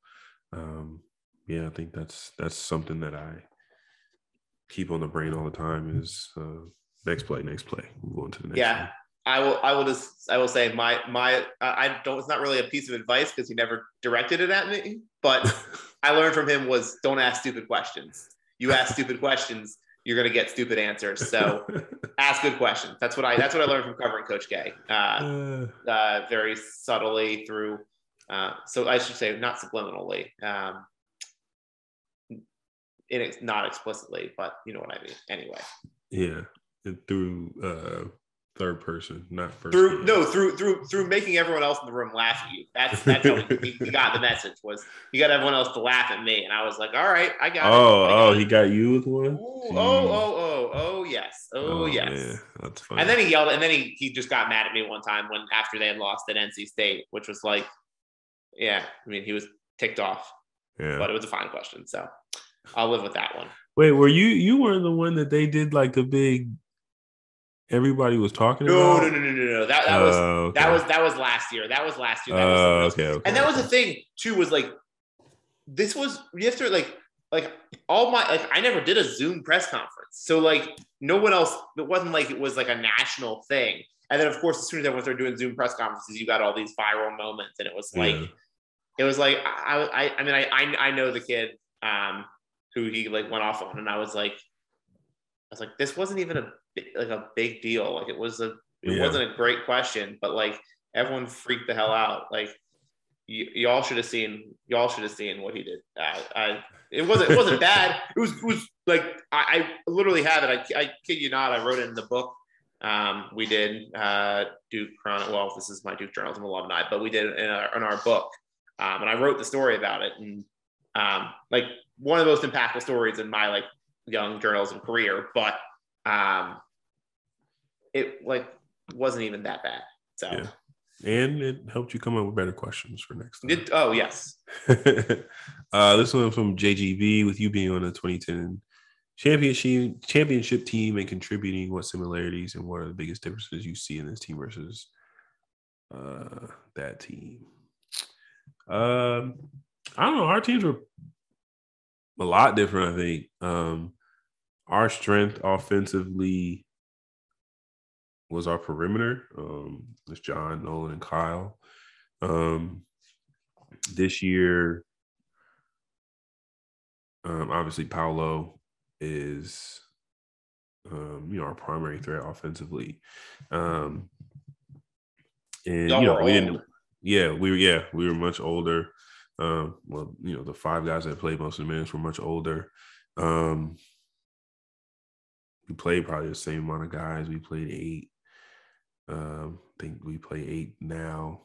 um, yeah, I think that's that's something that I keep on the brain all the time is uh, next play, next play, move on to the next. Yeah, I will I will just I will say my my I don't it's not really a piece of advice because he never directed it at me, but I learned from him was don't ask stupid questions. You ask stupid questions, you're gonna get stupid answers. So ask good questions. That's what I that's what I learned from covering Coach K. Uh, uh, uh, very subtly through uh, so I should say not subliminally. Um, in, not explicitly, but you know what I mean. Anyway. Yeah, through uh, third person, not first. Through person. no, through through through making everyone else in the room laugh at you. That's that's how he, he, got the message was he got everyone else to laugh at me, and I was like, all right, I got. Oh, it. oh, he got you with one. Ooh, oh, oh, oh, oh, yes, oh, oh yes. Man. That's funny. And then he yelled, and then he he just got mad at me one time when after they had lost at NC State, which was like, yeah, I mean he was ticked off. Yeah. But it was a fine question, so I'll live with that one. Wait, were you you were the one that they did like the big everybody was talking no, about? No, no, no, no, no. That, that was okay. that was that was last year. That was last year. That was okay, okay. And that was the thing too. Was like this was you have to like like all my like I never did a Zoom press conference, so like no one else. It wasn't like it was like a national thing. And then of course, as soon as everyone started doing Zoom press conferences, you got all these viral moments, and it was like yeah. it was like I I I mean I I, I know the kid um who he like went off on, and I was like I was like this wasn't even a like a big deal. Like it was a it yeah. wasn't a great question, but like everyone freaked the hell out. Like y- y'all should have seen y'all should have seen what he did. I, I it wasn't it wasn't bad. It was it was like I, I literally have it. I, I kid you not. I wrote it in the book. Um, we did uh, Duke Chronicle. Well, this is my Duke journalism alumni, but we did it in our, in our book, um, and I wrote the story about it. And um, like one of the most impactful stories in my like young journalism career. But um, it like wasn't even that bad. So. Yeah. And it helped you come up with better questions for next time. It, oh yes. uh, this one from JGB with you being on the 2010 championship championship team and contributing. What similarities and what are the biggest differences you see in this team versus uh, that team? Um, I don't know. Our teams were a lot different. I think. Um, our strength offensively was our perimeter. Um, it's John, Nolan, and Kyle. Um, this year, um, obviously, Paolo is, um, you know, our primary threat offensively. Um, and Y'all you know, we didn't. Yeah, we were. Yeah, we were much older. Um, well, you know, the five guys that played most of the minutes were much older. Um, we played probably the same amount of guys. We played eight. Um, I think we play eight now.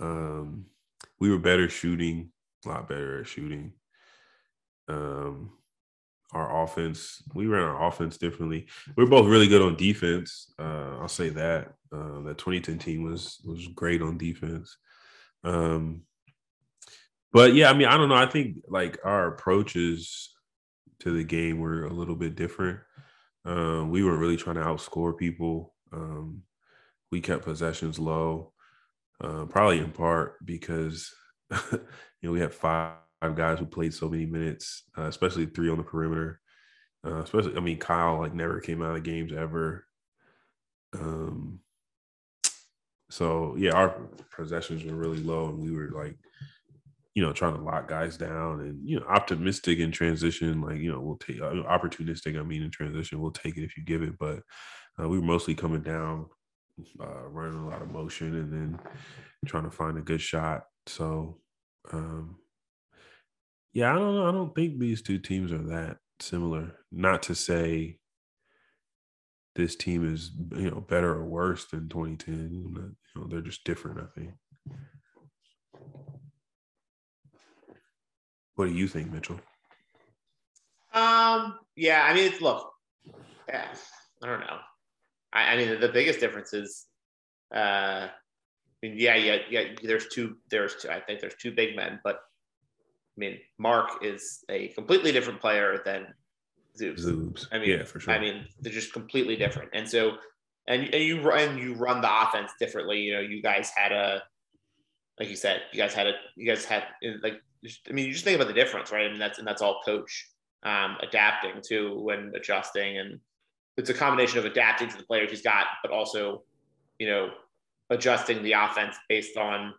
Um, we were better shooting, a lot better at shooting. Um, our offense, we ran our offense differently. We are both really good on defense. Uh, I'll say that. Uh, that 2010 team was was great on defense. Um, but yeah, I mean, I don't know. I think like our approaches to the game were a little bit different. Um, we weren't really trying to outscore people. Um, we kept possessions low, uh, probably in part because you know we had five guys who played so many minutes, uh, especially three on the perimeter. Uh, especially, I mean, Kyle like never came out of games ever. Um, so yeah, our possessions were really low, and we were like you know, trying to lock guys down and, you know, optimistic in transition. Like, you know, we'll take uh, opportunistic. I mean, in transition, we'll take it if you give it. But uh, we were mostly coming down, uh, running a lot of motion and then trying to find a good shot. So, um, yeah, I don't know. I don't think these two teams are that similar. Not to say this team is, you know, better or worse than 2010. You know, they're just different, I think. What do you think, Mitchell? Um, yeah, I mean, it's look, yeah, I don't know. I, I mean, the biggest difference is, uh, I mean, yeah, yeah, yeah. There's two. There's two. I think there's two big men, but I mean, Mark is a completely different player than Zoobs. Zoobs. I mean, yeah, for sure. I mean, they're just completely different, and so and and you run you run the offense differently. You know, you guys had a like you said, you guys had a you guys had like I mean, you just think about the difference, right? I mean, that's and that's all coach um, adapting to and adjusting, and it's a combination of adapting to the players he's got, but also, you know, adjusting the offense based on,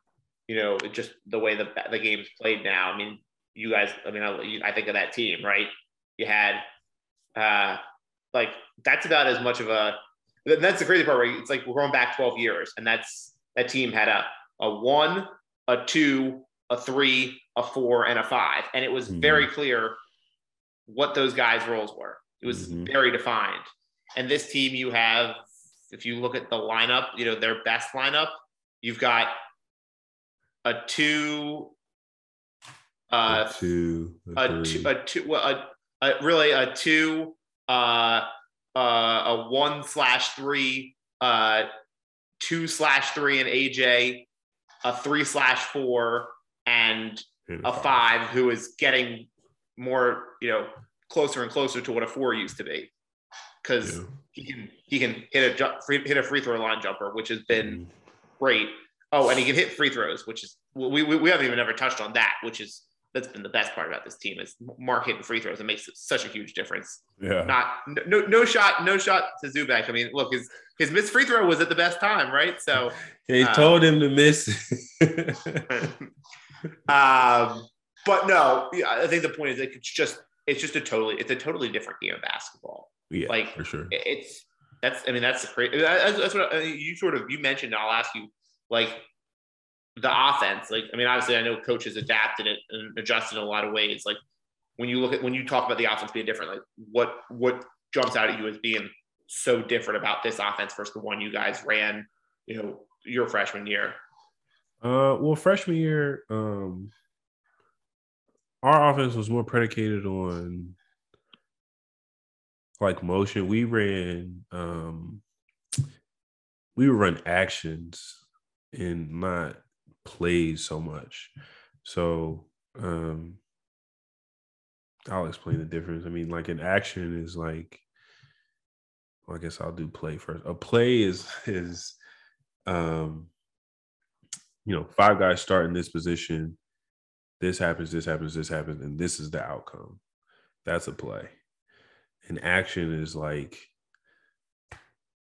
you know, just the way the the game's played now. I mean, you guys, I mean, I, I think of that team, right? You had, uh, like that's about as much of a. That's the crazy part, right? It's like we're going back 12 years, and that's that team had a a one, a two, a three, a four, and a five. And it was mm-hmm. very clear what those guys' roles were. It was mm-hmm. very defined. And this team, you have, if you look at the lineup, you know, their best lineup, you've got a two, uh, a two, a, a two, a two, a, a, really a two, uh, uh, a one slash three, uh, two slash three and AJ, a three slash four, and a five who is getting more, you know, closer and closer to what a four used to be, because yeah. he can he can hit a jump, free, hit a free throw line jumper, which has been mm. great. Oh, and he can hit free throws, which is we, we, we haven't even ever touched on that, which is that's been the best part about this team is Mark hitting free throws. It makes such a huge difference. Yeah. Not no no shot no shot to Zoubek. I mean, look his his missed free throw was at the best time, right? So he um, told him to miss. um, but no, I think the point is like it's just it's just a totally it's a totally different game of basketball. Yeah, like for sure. It's that's I mean that's great. That's, that's what you sort of you mentioned. I'll ask you like the offense. Like I mean, obviously I know coaches adapted it and adjusted in a lot of ways. Like when you look at when you talk about the offense being different, like what what jumps out at you as being so different about this offense versus the one you guys ran, you know, your freshman year? Uh, well, freshman year, um, our offense was more predicated on like motion. We ran, um, we would run actions and not plays so much. So, um, I'll explain the difference. I mean, like an action is like, well, I guess I'll do play first. A play is is um you know, five guys start in this position. This happens, this happens, this happens, and this is the outcome. That's a play. And action is like,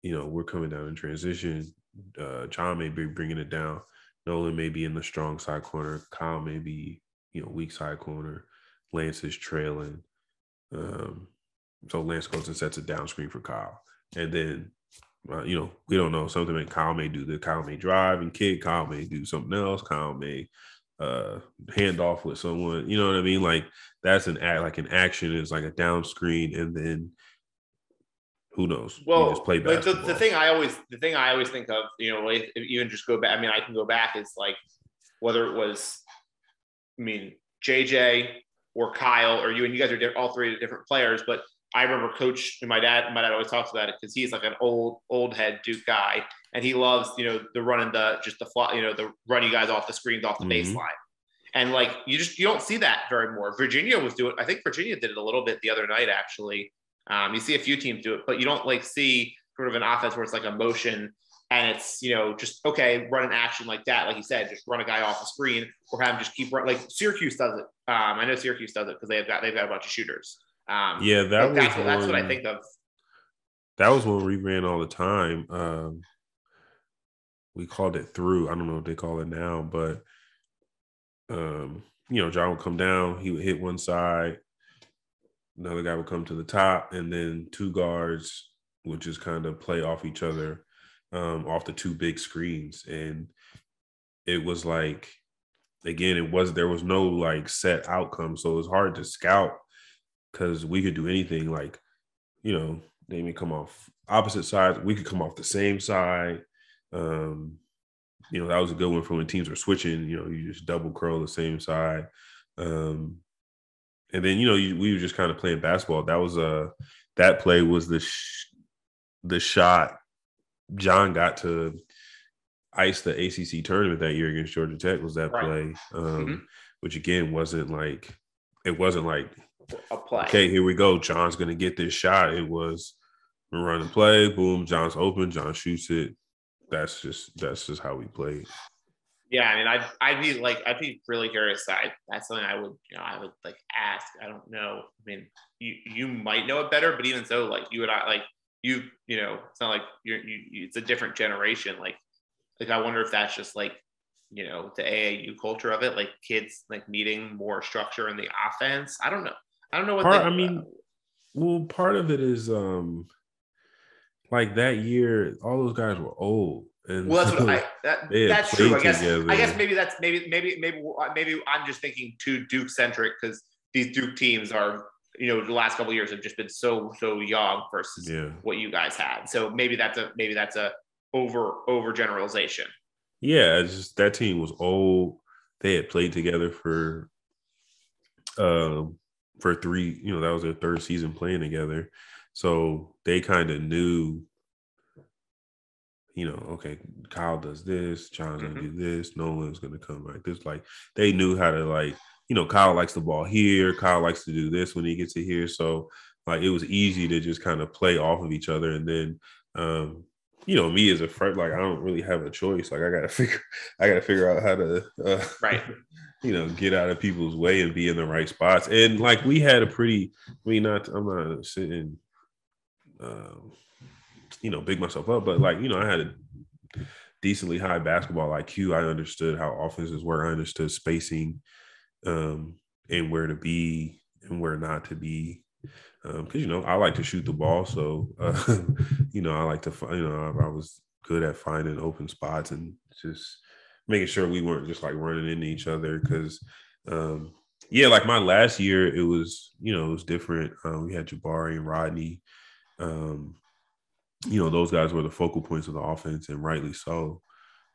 you know, we're coming down in transition. Uh, John may be bringing it down. Nolan may be in the strong side corner. Kyle may be, you know, weak side corner. Lance is trailing. Um, so Lance goes and sets a down screen for Kyle. And then uh, you know, we don't know something that Kyle may do. That Kyle may drive and kick. Kyle may do something else. Kyle may uh hand off with someone. You know what I mean? Like that's an act. Like an action is like a down screen, and then who knows? Well, just play basketball. The, the, thing I always, the thing I always think of, you know, if, if even just go back. I mean, I can go back. Is like whether it was, I mean, JJ or Kyle or you, and you guys are all three different players. But I remember Coach, and my dad, my dad always talks about it because he's like an old, old head Duke guy, and he loves, you know, the running the just the fly, you know, the running guys off the screens, off the mm-hmm. baseline. And like you just you don't see that very more. Virginia was doing. I think Virginia did it a little bit the other night actually. Um, you see a few teams do it, but you don't like see sort of an offense where it's like a motion and it's you know just okay, run an action like that, like you said, just run a guy off the screen or have him just keep running. Like Syracuse does it. Um, I know Syracuse does it because they've got they've got a bunch of shooters. Um, yeah, that was that's, what, that's what I think of. That was what we ran all the time. Um, we called it through. I don't know what they call it now, but um, you know, John would come down, he would hit one side, another guy would come to the top, and then two guards would just kind of play off each other um, off the two big screens. And it was like, again, it was there was no like set outcome. So it was hard to scout because we could do anything like, you know, they may come off opposite sides, we could come off the same side. Um, you know, that was a good one for when teams are switching, you know, you just double curl the same side. Um, and then, you know, you, we were just kind of playing basketball. That was a, uh, that play was the, sh- the shot John got to ice the ACC tournament that year against Georgia Tech was that right. play, um, mm-hmm. which again wasn't like, it wasn't like, a play. Okay, here we go. John's gonna get this shot. It was run and play. Boom. John's open. John shoots it that's just that's just how we played. Yeah, I mean, I'd I'd be like I'd be really curious. I that's something I would you know I would like ask. I don't know. I mean, you you might know it better, but even so, like you and I, like you you know, it's not like you're you, it's a different generation. Like like I wonder if that's just like you know the AAU culture of it, like kids like needing more structure in the offense. I don't know. I don't know what. Part, I mean, well, part of it is um like that year, all those guys were old. And well, that's what I. That, that's true. I guess. Together. I guess maybe that's maybe maybe maybe maybe I'm just thinking too Duke centric because these Duke teams are you know the last couple years have just been so so young versus yeah. what you guys had. So maybe that's a maybe that's a over over generalization. Yeah, just that team was old. They had played together for um for three. You know that was their third season playing together. So they kind of knew, you know, okay, Kyle does this, John's mm-hmm. gonna do this, Nolan's gonna come like this. Like they knew how to like, you know, Kyle likes the ball here, Kyle likes to do this when he gets it here. So like it was easy to just kind of play off of each other. And then um, you know, me as a friend, like I don't really have a choice. Like I gotta figure I gotta figure out how to uh, right you know, get out of people's way and be in the right spots. And like we had a pretty, I mean, not I'm not sitting um, you know, big myself up, but like, you know, I had a decently high basketball IQ. I understood how offenses work. I understood spacing um, and where to be and where not to be. Because, um, you know, I like to shoot the ball. So, uh, you know, I like to, find. you know, I, I was good at finding open spots and just making sure we weren't just like running into each other. Because, um, yeah, like my last year, it was, you know, it was different. Um, we had Jabari and Rodney um, you know, those guys were the focal points of the offense, and rightly so.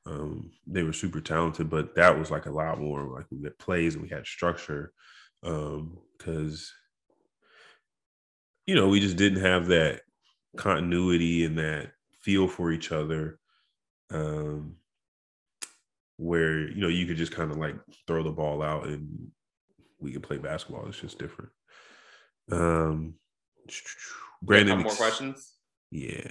Um, they were super talented, but that was like a lot more like we had plays and we had structure because um, you know we just didn't have that continuity and that feel for each other um, where you know you could just kind of like throw the ball out and we could play basketball. It's just different. Um, Brandon, more questions. Yeah.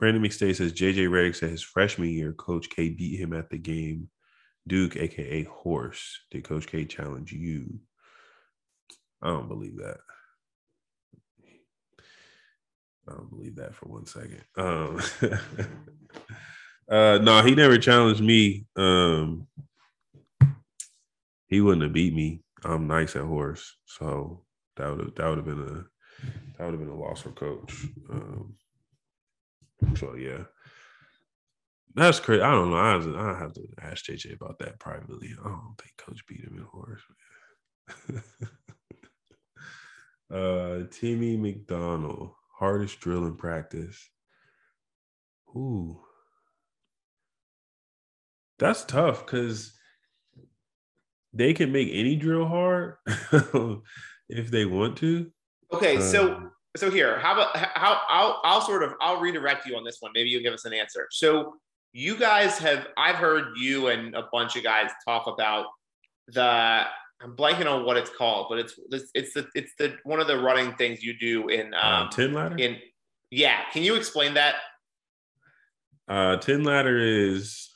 Brandon McStay says JJ Redick said his freshman year, Coach K beat him at the game. Duke, aka Horse. Did Coach K challenge you? I don't believe that. I don't believe that for one second. Um, uh, no, he never challenged me. Um, he wouldn't have beat me. I'm nice at horse, so that would have that would have been a that would have been a loss for coach. Um, so yeah, that's crazy. I don't know. I, I have to ask JJ about that privately. I don't think coach beat him in horse. uh, Timmy McDonald. Hardest drill in practice. Ooh. That's tough because they can make any drill hard if they want to. Okay, so um, so here, how about how I'll I'll sort of I'll redirect you on this one. Maybe you'll give us an answer. So you guys have I've heard you and a bunch of guys talk about the I'm blanking on what it's called, but it's it's the it's the one of the running things you do in uh, um, uh, 10 ladder. In yeah, can you explain that? Uh, 10 ladder is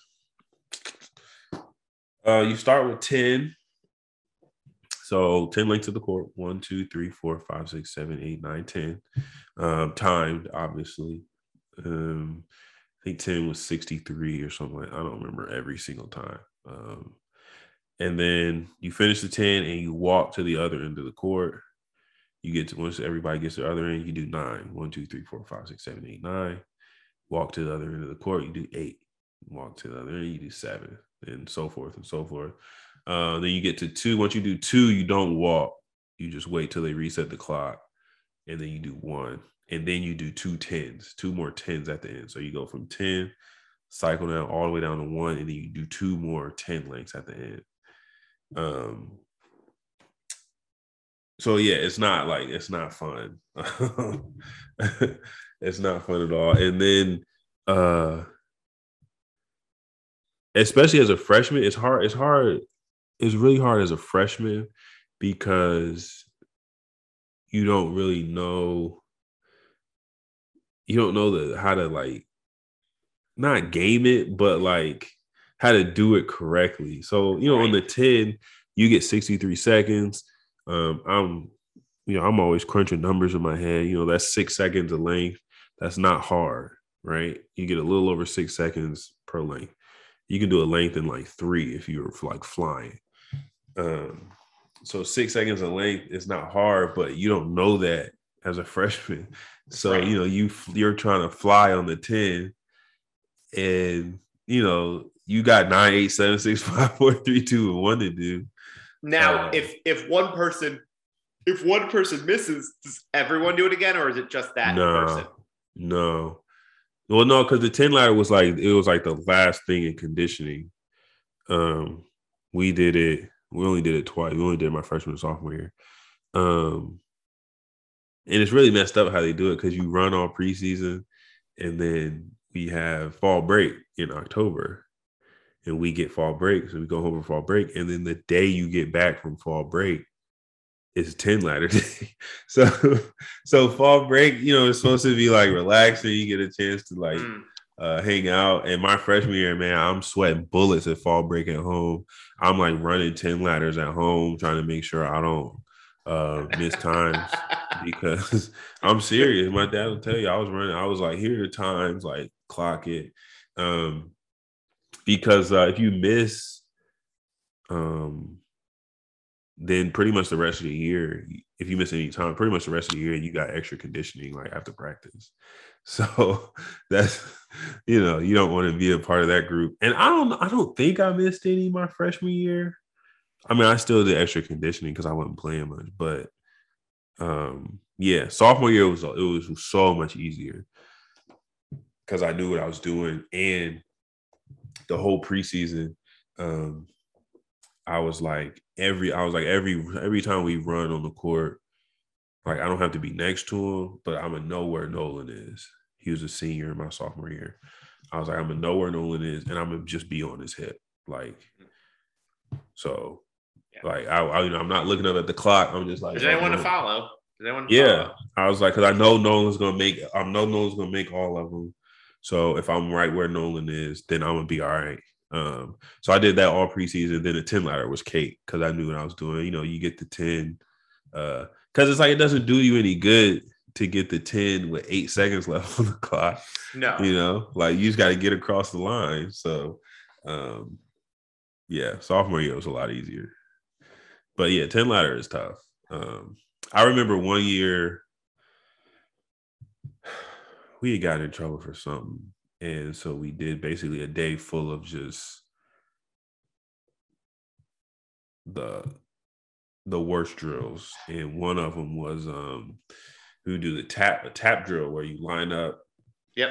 uh, you start with ten. So ten lengths of the court: one, two, three, four, five, six, seven, eight, nine, ten. Um, timed, obviously. Um, I think ten was sixty-three or something. Like, I don't remember every single time. Um, and then you finish the 10 and you walk to the other end of the court. You get to once everybody gets to the other end, you do nine. One, two, three, four, five, six, seven, eight, nine. Walk to the other end of the court, you do eight. Walk to the other end, you do seven, and so forth and so forth. Uh, then you get to two. Once you do two, you don't walk. You just wait till they reset the clock, and then you do one, and then you do two tens, two more tens at the end. So you go from ten, cycle down all the way down to one, and then you do two more ten lengths at the end. Um, so yeah, it's not like it's not fun. it's not fun at all. And then uh especially as a freshman, it's hard, it's hard, it's really hard as a freshman because you don't really know you don't know the how to like not game it, but like how to do it correctly. So, you know, right. on the 10, you get 63 seconds. Um, I'm, you know, I'm always crunching numbers in my head. You know, that's six seconds of length. That's not hard, right? You get a little over six seconds per length. You can do a length in like three if you're like flying. Um, so six seconds of length is not hard, but you don't know that as a freshman. So right. you know you you're trying to fly on the ten, and you know you got nine, eight, seven, six, five, four, three, two, and one to do. Now, uh, if if one person if one person misses, does everyone do it again, or is it just that no, person? No. Well, no, because the 10 ladder was like it was like the last thing in conditioning. Um, we did it, we only did it twice. We only did it my freshman and sophomore year. Um, and it's really messed up how they do it because you run all preseason and then we have fall break in October and we get fall break. So we go home for fall break. And then the day you get back from fall break is 10 ladder day. so so fall break, you know, it's supposed to be like relaxing. You get a chance to like mm. uh, hang out. And my freshman year, man, I'm sweating bullets at fall break at home. I'm like running 10 ladders at home, trying to make sure I don't uh miss times because I'm serious. My dad will tell you I was running, I was like, here are the times, like clock it. Um because uh, if you miss, um, then pretty much the rest of the year, if you miss any time, pretty much the rest of the year, you got extra conditioning like after practice. So that's you know you don't want to be a part of that group. And I don't I don't think I missed any my freshman year. I mean, I still did extra conditioning because I wasn't playing much, but um, yeah, sophomore year was it was so much easier because I knew what I was doing and the whole preseason, um, I was like every I was like every every time we run on the court, like I don't have to be next to him, but I'm gonna know where Nolan is. He was a senior in my sophomore year. I was like, I'm gonna know where Nolan is, and I'm gonna just be on his hip. Like, so, yeah. like I, I, you know, I'm not looking up at the clock. I'm just like, is anyone to follow? Is anyone? yeah, follow? I was like, because I know Nolan's gonna make. I know Nolan's gonna make all of them. So if I'm right where Nolan is, then I'm gonna be all right. Um, so I did that all preseason. Then the 10 ladder was cake because I knew what I was doing. You know, you get the 10, uh, because it's like it doesn't do you any good to get the 10 with eight seconds left on the clock. No, you know, like you just got to get across the line. So um yeah, sophomore year was a lot easier. But yeah, 10 ladder is tough. Um, I remember one year we had gotten in trouble for something. And so we did basically a day full of just the the worst drills. And one of them was um we would do the tap a tap drill where you line up. Yep.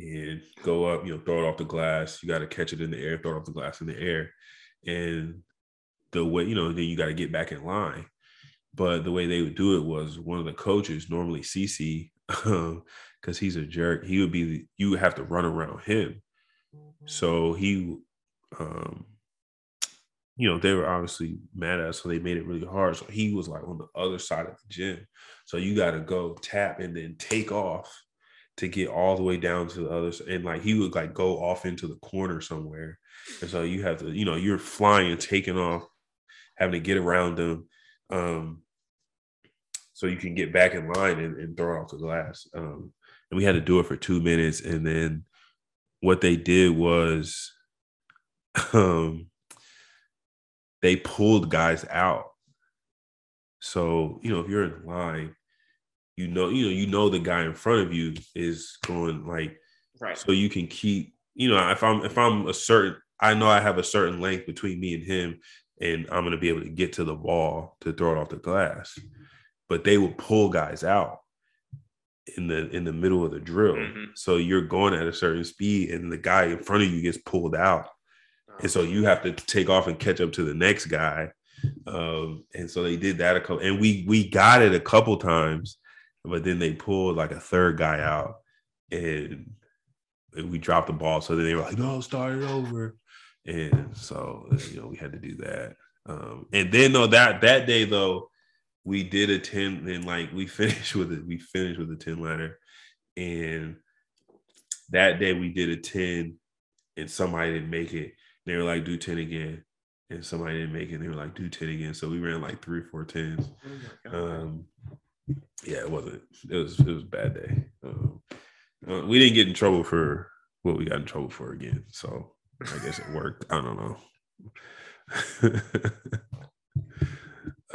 And go up, you know, throw it off the glass. You got to catch it in the air, throw it off the glass in the air, and the way you know, then you got to get back in line. But the way they would do it was one of the coaches, normally CC, because he's a jerk. He would be you would have to run around him. So he, um, you know, they were obviously mad at us, so they made it really hard. So he was like on the other side of the gym. So you got to go tap and then take off to get all the way down to the other. And like he would like go off into the corner somewhere. And so you have to, you know, you're flying, taking off, having to get around them. Um, so you can get back in line and, and throw it off the glass. Um, and we had to do it for two minutes. And then what they did was um, they pulled guys out. So, you know, if you're in line, you know, you know, you know the guy in front of you is going like right. So you can keep, you know, if I'm if I'm a certain I know I have a certain length between me and him, and I'm gonna be able to get to the ball to throw it off the glass. But they will pull guys out in the in the middle of the drill. Mm-hmm. So you're going at a certain speed, and the guy in front of you gets pulled out, and so you have to take off and catch up to the next guy. Um, and so they did that a couple, and we we got it a couple times, but then they pulled like a third guy out, and, and we dropped the ball. So then they were like, "No, start it over," and so you know we had to do that. Um, and then though that that day though we did a 10 and like we finished with it. We finished with a 10 ladder. And that day we did a 10 and somebody didn't make it. They were like, do 10 again. And somebody didn't make it. They were like, do 10 again. So we ran like three or four tens. Oh um, yeah, it wasn't, it was, it was a bad day. Um, uh, we didn't get in trouble for what we got in trouble for again. So I guess it worked. I don't know.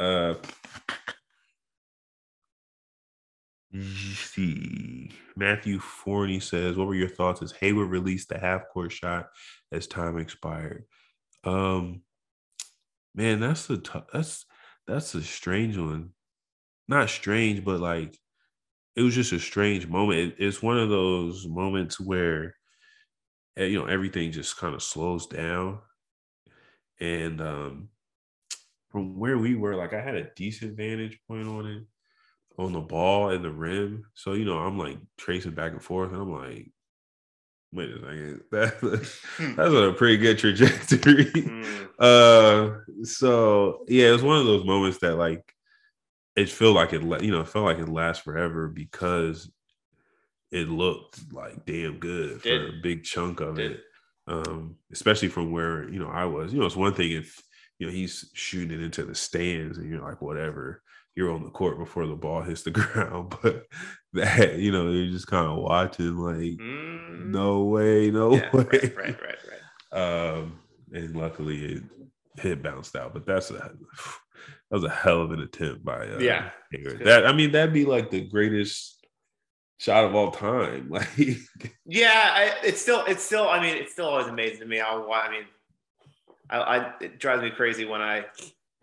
uh, see. Matthew Forney says, "What were your thoughts as Hayward released the half court shot as time expired?" Um, man, that's a. That's that's a strange one. Not strange, but like it was just a strange moment. It, it's one of those moments where eh, you know everything just kind of slows down, and um, from where we were, like I had a decent vantage point on it on the ball and the rim. So, you know, I'm like tracing back and forth and I'm like, wait a second. That, hmm. that's a pretty good trajectory. Mm. Uh so yeah, it was one of those moments that like it felt like it you know, it felt like it lasts forever because it looked like damn good for a big chunk of it. Um, especially from where, you know, I was. You know, it's one thing if you know he's shooting it into the stands and you're like, whatever you're on the court before the ball hits the ground. But that, you know, you're just kind of watching like, mm. no way, no yeah, way. Right, right, right, right. Um, and luckily it hit bounced out. But that's a that was a hell of an attempt by uh, yeah. That I mean, that'd be like the greatest shot of all time. Like, yeah, I, it's still, it's still. I mean, it's still always amazing to me. I'll, I mean, I, I it drives me crazy when I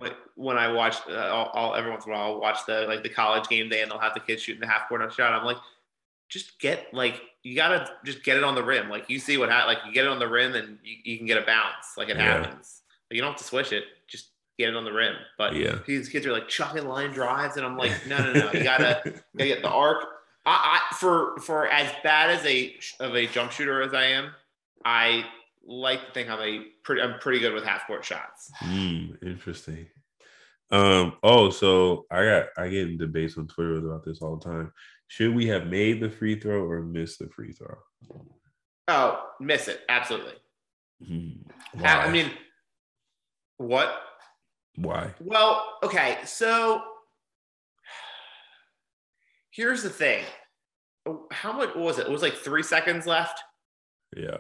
like when I watch, uh, I'll, I'll, every once in a while I'll watch the like the college game day and they'll have the kids shooting the half court shot. I'm like, just get like you gotta just get it on the rim. Like you see what happens. Like you get it on the rim and you, you can get a bounce. Like it yeah. happens. Like, you don't have to switch it. Just get it on the rim. But yeah, these kids are like chucking line drives, and I'm like, no, no, no. You gotta, you gotta get the arc. I, I for for as bad as a of a jump shooter as I am, I like to think I'm a pretty I'm pretty good with half court shots. Mm, interesting. Um, oh, so I got I get in debates on Twitter about this all the time. Should we have made the free throw or missed the free throw? Oh, miss it. Absolutely. Mm-hmm. I mean, what? Why? Well, okay, so here's the thing. How much was it? It was like three seconds left. Yeah.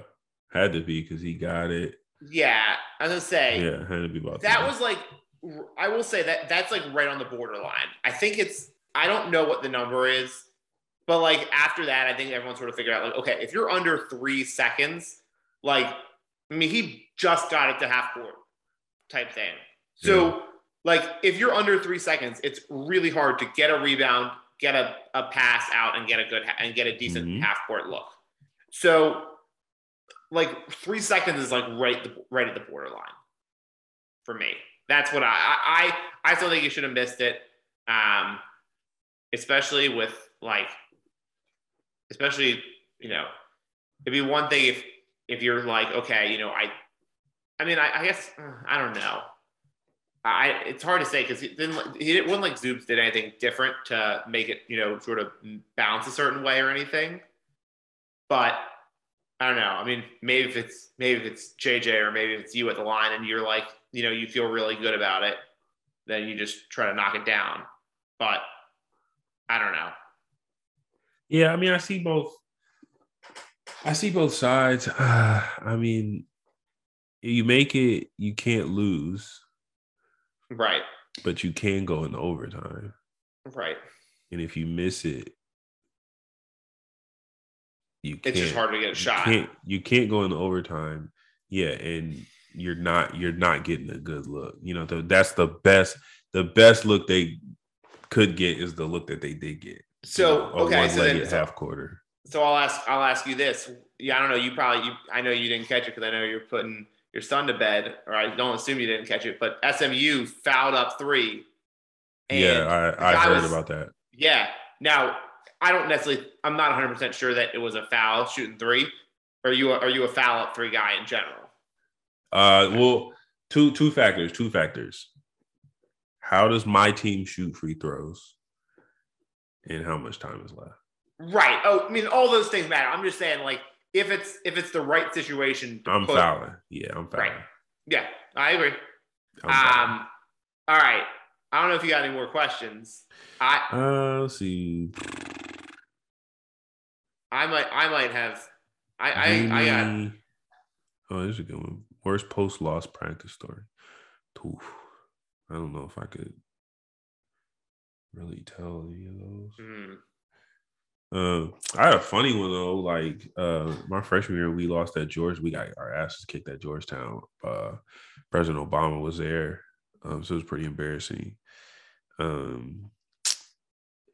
Had to be because he got it. Yeah, I was gonna say. Yeah, had to be about that. Was like, I will say that that's like right on the borderline. I think it's. I don't know what the number is, but like after that, I think everyone sort of figured out like, okay, if you're under three seconds, like, I mean, he just got it to half court type thing. So, yeah. like, if you're under three seconds, it's really hard to get a rebound, get a, a pass out and get a good and get a decent mm-hmm. half court look. So like three seconds is like right the, right at the borderline for me. That's what I I I still think you should have missed it. Um, especially with like, especially you know, it'd be one thing if if you're like, okay, you know, I, I mean, I, I guess I don't know. I it's hard to say because he didn't he didn't wasn't like Zoobs did anything different to make it you know sort of bounce a certain way or anything, but I don't know. I mean, maybe if it's maybe if it's JJ or maybe if it's you at the line and you're like, you know, you feel really good about it, then you just try to knock it down. But I don't know. Yeah, I mean, I see both. I see both sides. Uh, I mean, you make it, you can't lose. Right. But you can go into overtime. Right. And if you miss it, you it's just hard to get a shot. You can't, you can't go into overtime. Yeah, and you're not you're not getting a good look. You know, the, that's the best the best look they could get is the look that they did get. So you know, okay, so then half quarter. So I'll ask I'll ask you this. Yeah, I don't know. You probably you I know you didn't catch it because I know you're putting your son to bed, or I don't assume you didn't catch it. But SMU fouled up three. yeah, I, I heard was, about that. Yeah. Now I don't necessarily. I'm not 100 percent sure that it was a foul shooting three. Are you a, are you a foul up three guy in general? Uh, well, two two factors. Two factors. How does my team shoot free throws, and how much time is left? Right. Oh, I mean, all those things matter. I'm just saying, like, if it's if it's the right situation, I'm put, fouling. Yeah, I'm fouling. Right. Yeah, I agree. um, all right. I don't know if you got any more questions. I uh, let's see. I might, I might have. I, I, I got. Oh, this is a good one. Worst post loss practice story. Oof. I don't know if I could really tell any of those. Mm. Uh, I had a funny one though. Like uh, my freshman year, we lost at George. We got our asses kicked at Georgetown. Uh, President Obama was there, um, so it was pretty embarrassing. Um,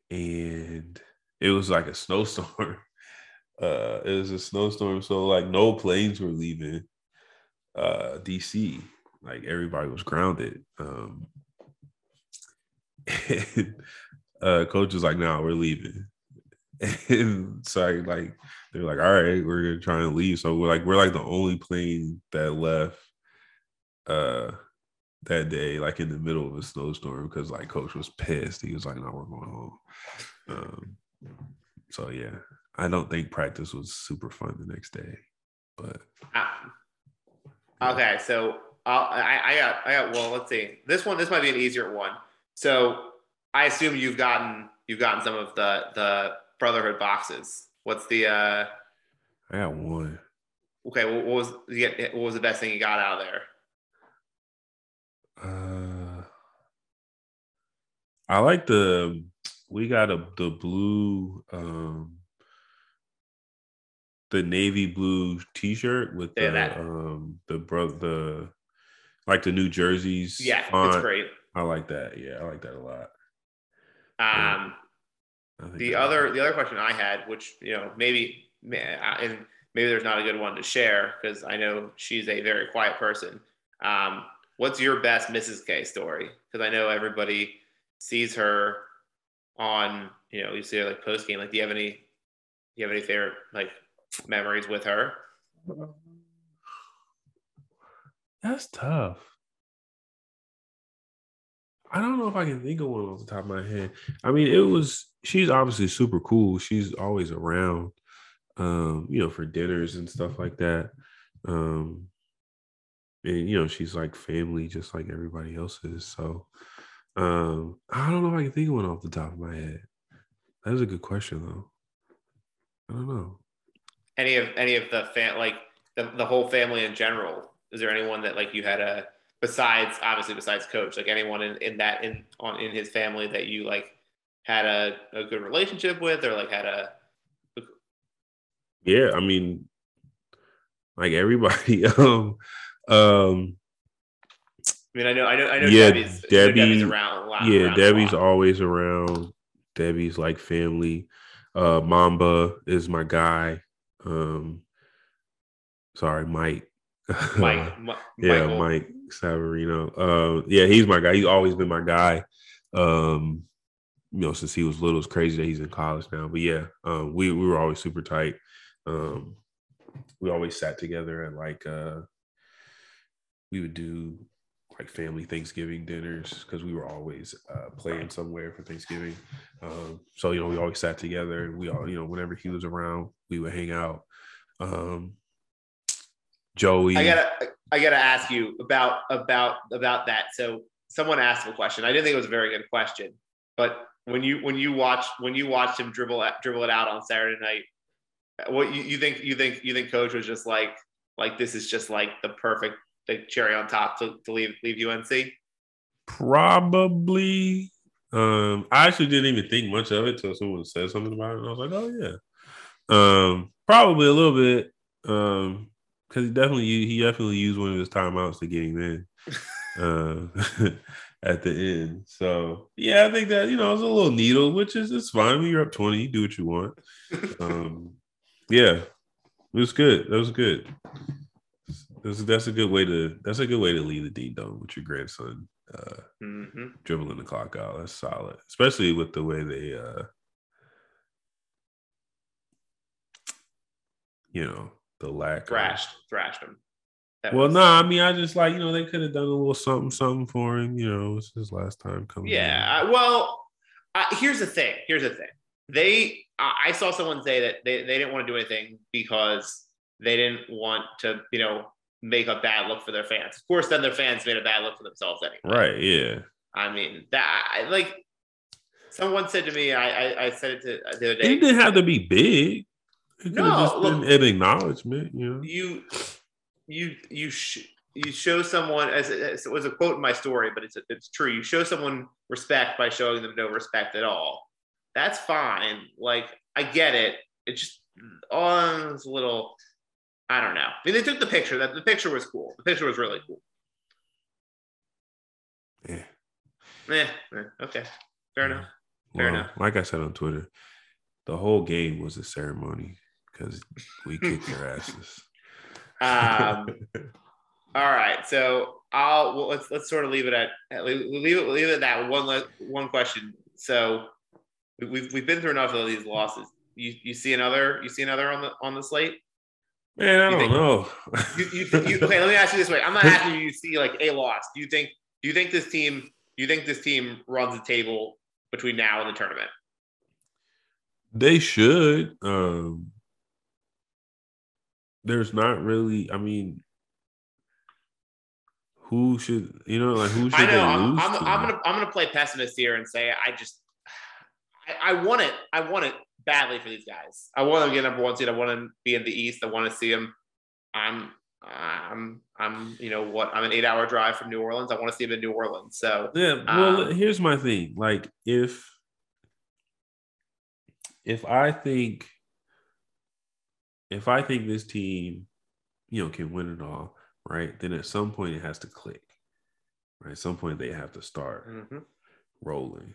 and it was like a snowstorm. Uh, it was a snowstorm, so like no planes were leaving uh, DC. Like everybody was grounded. Um, and, uh, coach was like, "No, nah, we're leaving." And so I, like they're like, "All right, we're gonna try and leave." So we're like, we're like the only plane that left uh that day, like in the middle of a snowstorm, because like coach was pissed. He was like, "No, we're going home." Um, so yeah, I don't think practice was super fun the next day, but. Ah, Okay, so I'll, I, I got, I got. Well, let's see. This one, this might be an easier one. So I assume you've gotten, you've gotten some of the the Brotherhood boxes. What's the? uh I got one. Okay, what, what was what was the best thing you got out of there? Uh, I like the. We got a the blue. um the navy blue T-shirt with yeah, the that. um the bro the like the New Jerseys. Yeah, font. it's great. I like that. Yeah, I like that a lot. Um, yeah. the other the other question I had, which you know maybe and maybe there's not a good one to share because I know she's a very quiet person. Um, what's your best Mrs. K story? Because I know everybody sees her on you know you see her like post game. Like, do you have any? Do you have any favorite like memories with her? That's tough. I don't know if I can think of one off the top of my head. I mean, it was she's obviously super cool. She's always around, um, you know, for dinners and stuff like that. Um, and you know, she's like family, just like everybody else is. So, um, I don't know if I can think of one off the top of my head. That is a good question, though. I don't know any of any of the fan like the, the whole family in general is there anyone that like you had a besides obviously besides coach like anyone in, in that in on in his family that you like had a, a good relationship with or like had a yeah i mean like everybody um um I mean, I know, I know, I know. Yeah, Debbie's, Debbie, Debbie's around. Lot, yeah, around Debbie's always around. Debbie's like family. Uh, Mamba is my guy. Um, sorry, Mike. Mike, yeah, Michael. Mike Savarino. Uh, yeah, he's my guy. He's always been my guy. Um, you know, since he was little, it's crazy that he's in college now. But yeah, um, we we were always super tight. Um, we always sat together and like uh, we would do like family Thanksgiving dinners because we were always uh, playing somewhere for Thanksgiving. Um, so you know, we always sat together, we all you know, whenever he was around, we would hang out. Um, Joey, I gotta, I gotta ask you about about about that. So someone asked a question. I didn't think it was a very good question, but when you when you watch when you watched him dribble dribble it out on Saturday night, what you, you think you think you think coach was just like like this is just like the perfect the cherry on top to, to leave leave UNC? Probably. Um, I actually didn't even think much of it until someone said something about it. And I was like, oh yeah. Um, probably a little bit. Um, because he definitely he definitely used one of his timeouts to get him in. uh, at the end. So yeah, I think that you know it's a little needle, which is it's fine. When you're up 20, you do what you want. um, yeah, it was good. That was good. That's, that's a good way to that's a good way to leave the dean dome with your grandson uh, mm-hmm. dribbling the clock out. That's solid, especially with the way they uh, you know the lack thrashed of, thrashed him. That well, no, nah, I mean, I just like you know they could have done a little something, something for him. You know, it's his last time coming. Yeah, in. well, uh, here's the thing. Here's the thing. They, uh, I saw someone say that they, they didn't want to do anything because they didn't want to, you know, make a bad look for their fans. Of course, then their fans made a bad look for themselves anyway. Right. Yeah. I mean, that I like someone said to me, I I, I said it to uh, the other day. It didn't have to be big. It no, just look, been an acknowledgement. You know, you you you sh- you show someone as, as, it was a quote in my story, but it's it's true. You show someone respect by showing them no respect at all. That's fine. Like I get it. It just oh, it's a little. I don't know. I mean, they took the picture. That the picture was cool. The picture was really cool. Yeah. Eh, eh okay. Fair enough. Fair well, enough. Like I said on Twitter, the whole game was a ceremony because we kicked their asses. Um, all right, so I'll well, let's let's sort of leave it at leave it leave it at that one one question. So we've we've been through enough of these losses. You you see another you see another on the on the slate? Man, I don't think, know. you, you, you, okay, let me ask you this way. I'm not asking you to see like a loss. Do you think do you think this team do you think this team runs the table between now and the tournament? They should. Um, there's not really. I mean, who should you know like who should I know. I'm, I'm, I'm, gonna I'm gonna play pessimist here and say I just I, I, want it. I want it badly for these guys. I want them to get number one seed. I want them to be in the East. I want to see them. I'm I'm I'm you know what I'm an eight hour drive from New Orleans. I want to see them in New Orleans. So yeah. Well, um, here's my thing. Like if if I think if I think this team, you know, can win it all, right? Then at some point it has to click. Right? At some point they have to start mm-hmm. rolling.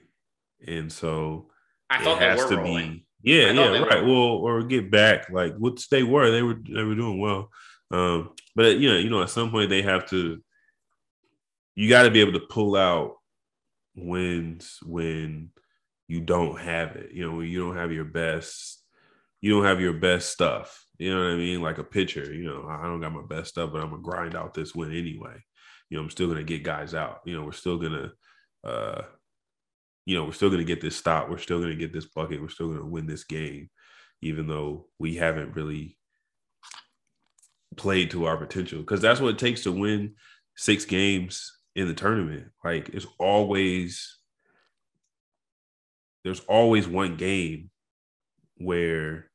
And so I thought it has to rolling. be yeah, yeah, right. Were. Well, or get back like what they were. They were they were doing well. Um, but you know, you know, at some point they have to you got to be able to pull out wins when you don't have it. You know, when you don't have your best, you don't have your best stuff. You know what I mean? Like a pitcher, you know, I don't got my best stuff, but I'm gonna grind out this win anyway. You know, I'm still gonna get guys out. You know, we're still gonna uh you know, we're still gonna get this stop, we're still gonna get this bucket, we're still gonna win this game, even though we haven't really played to our potential. Because that's what it takes to win six games in the tournament. Like it's always there's always one game where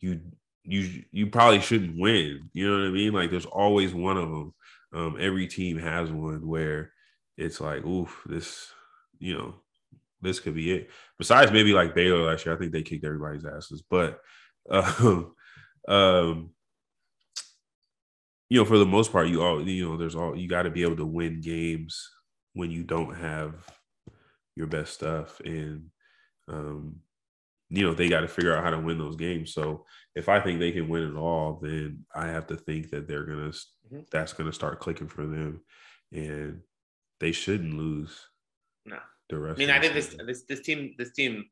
you you you probably shouldn't win. You know what I mean? Like there's always one of them. Um, every team has one where it's like, oof, this, you know, this could be it. Besides maybe like Baylor last year, I think they kicked everybody's asses. But um, um you know, for the most part, you all you know, there's all you got to be able to win games when you don't have your best stuff, and um, you know they got to figure out how to win those games. So if I think they can win it all, then I have to think that they're gonna mm-hmm. that's gonna start clicking for them, and they shouldn't lose. The rest. I mean, I think this this this team this team.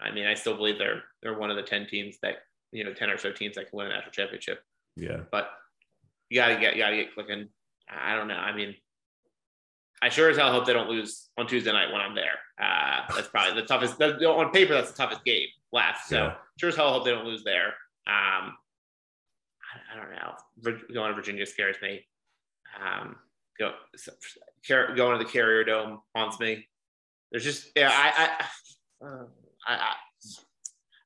I mean, I still believe they're they're one of the ten teams that you know ten or so teams that can win a national championship. Yeah, but you gotta get you gotta get clicking. I don't know. I mean, I sure as hell hope they don't lose on Tuesday night when I'm there. Uh, that's probably the toughest. On paper, that's the toughest game left. So yeah. sure as hell hope they don't lose there. Um, I, I, don't know. Going to Virginia scares me. Um, go going to the Carrier Dome haunts me. There's just yeah. I I uh, I,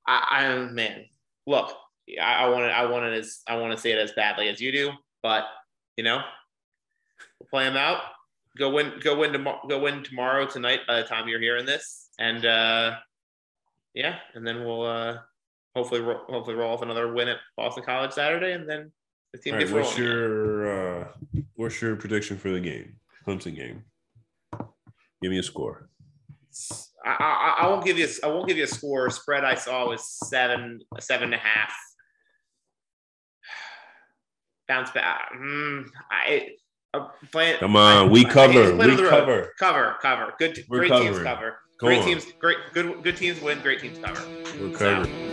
I, I, man. Look, I, I want it. I want it as I want to say it as badly as you do, but you know, we'll play them out go win go win tomorrow go win tomorrow tonight by the time you're hearing this and uh yeah and then we'll uh hopefully ro- hopefully roll off another win at boston college saturday and then the team gets what's your uh what's your prediction for the game clemson game give me a score I, I, I won't give you a, I won't give you a score. Spread I saw was seven seven and a half. Bounce back. Mm, I Playing, Come on, we cover. We cover. Cover, cover. Good, We're great covering. teams cover. Go great on. teams, great, good, good teams win. Great teams cover. We're covering. So,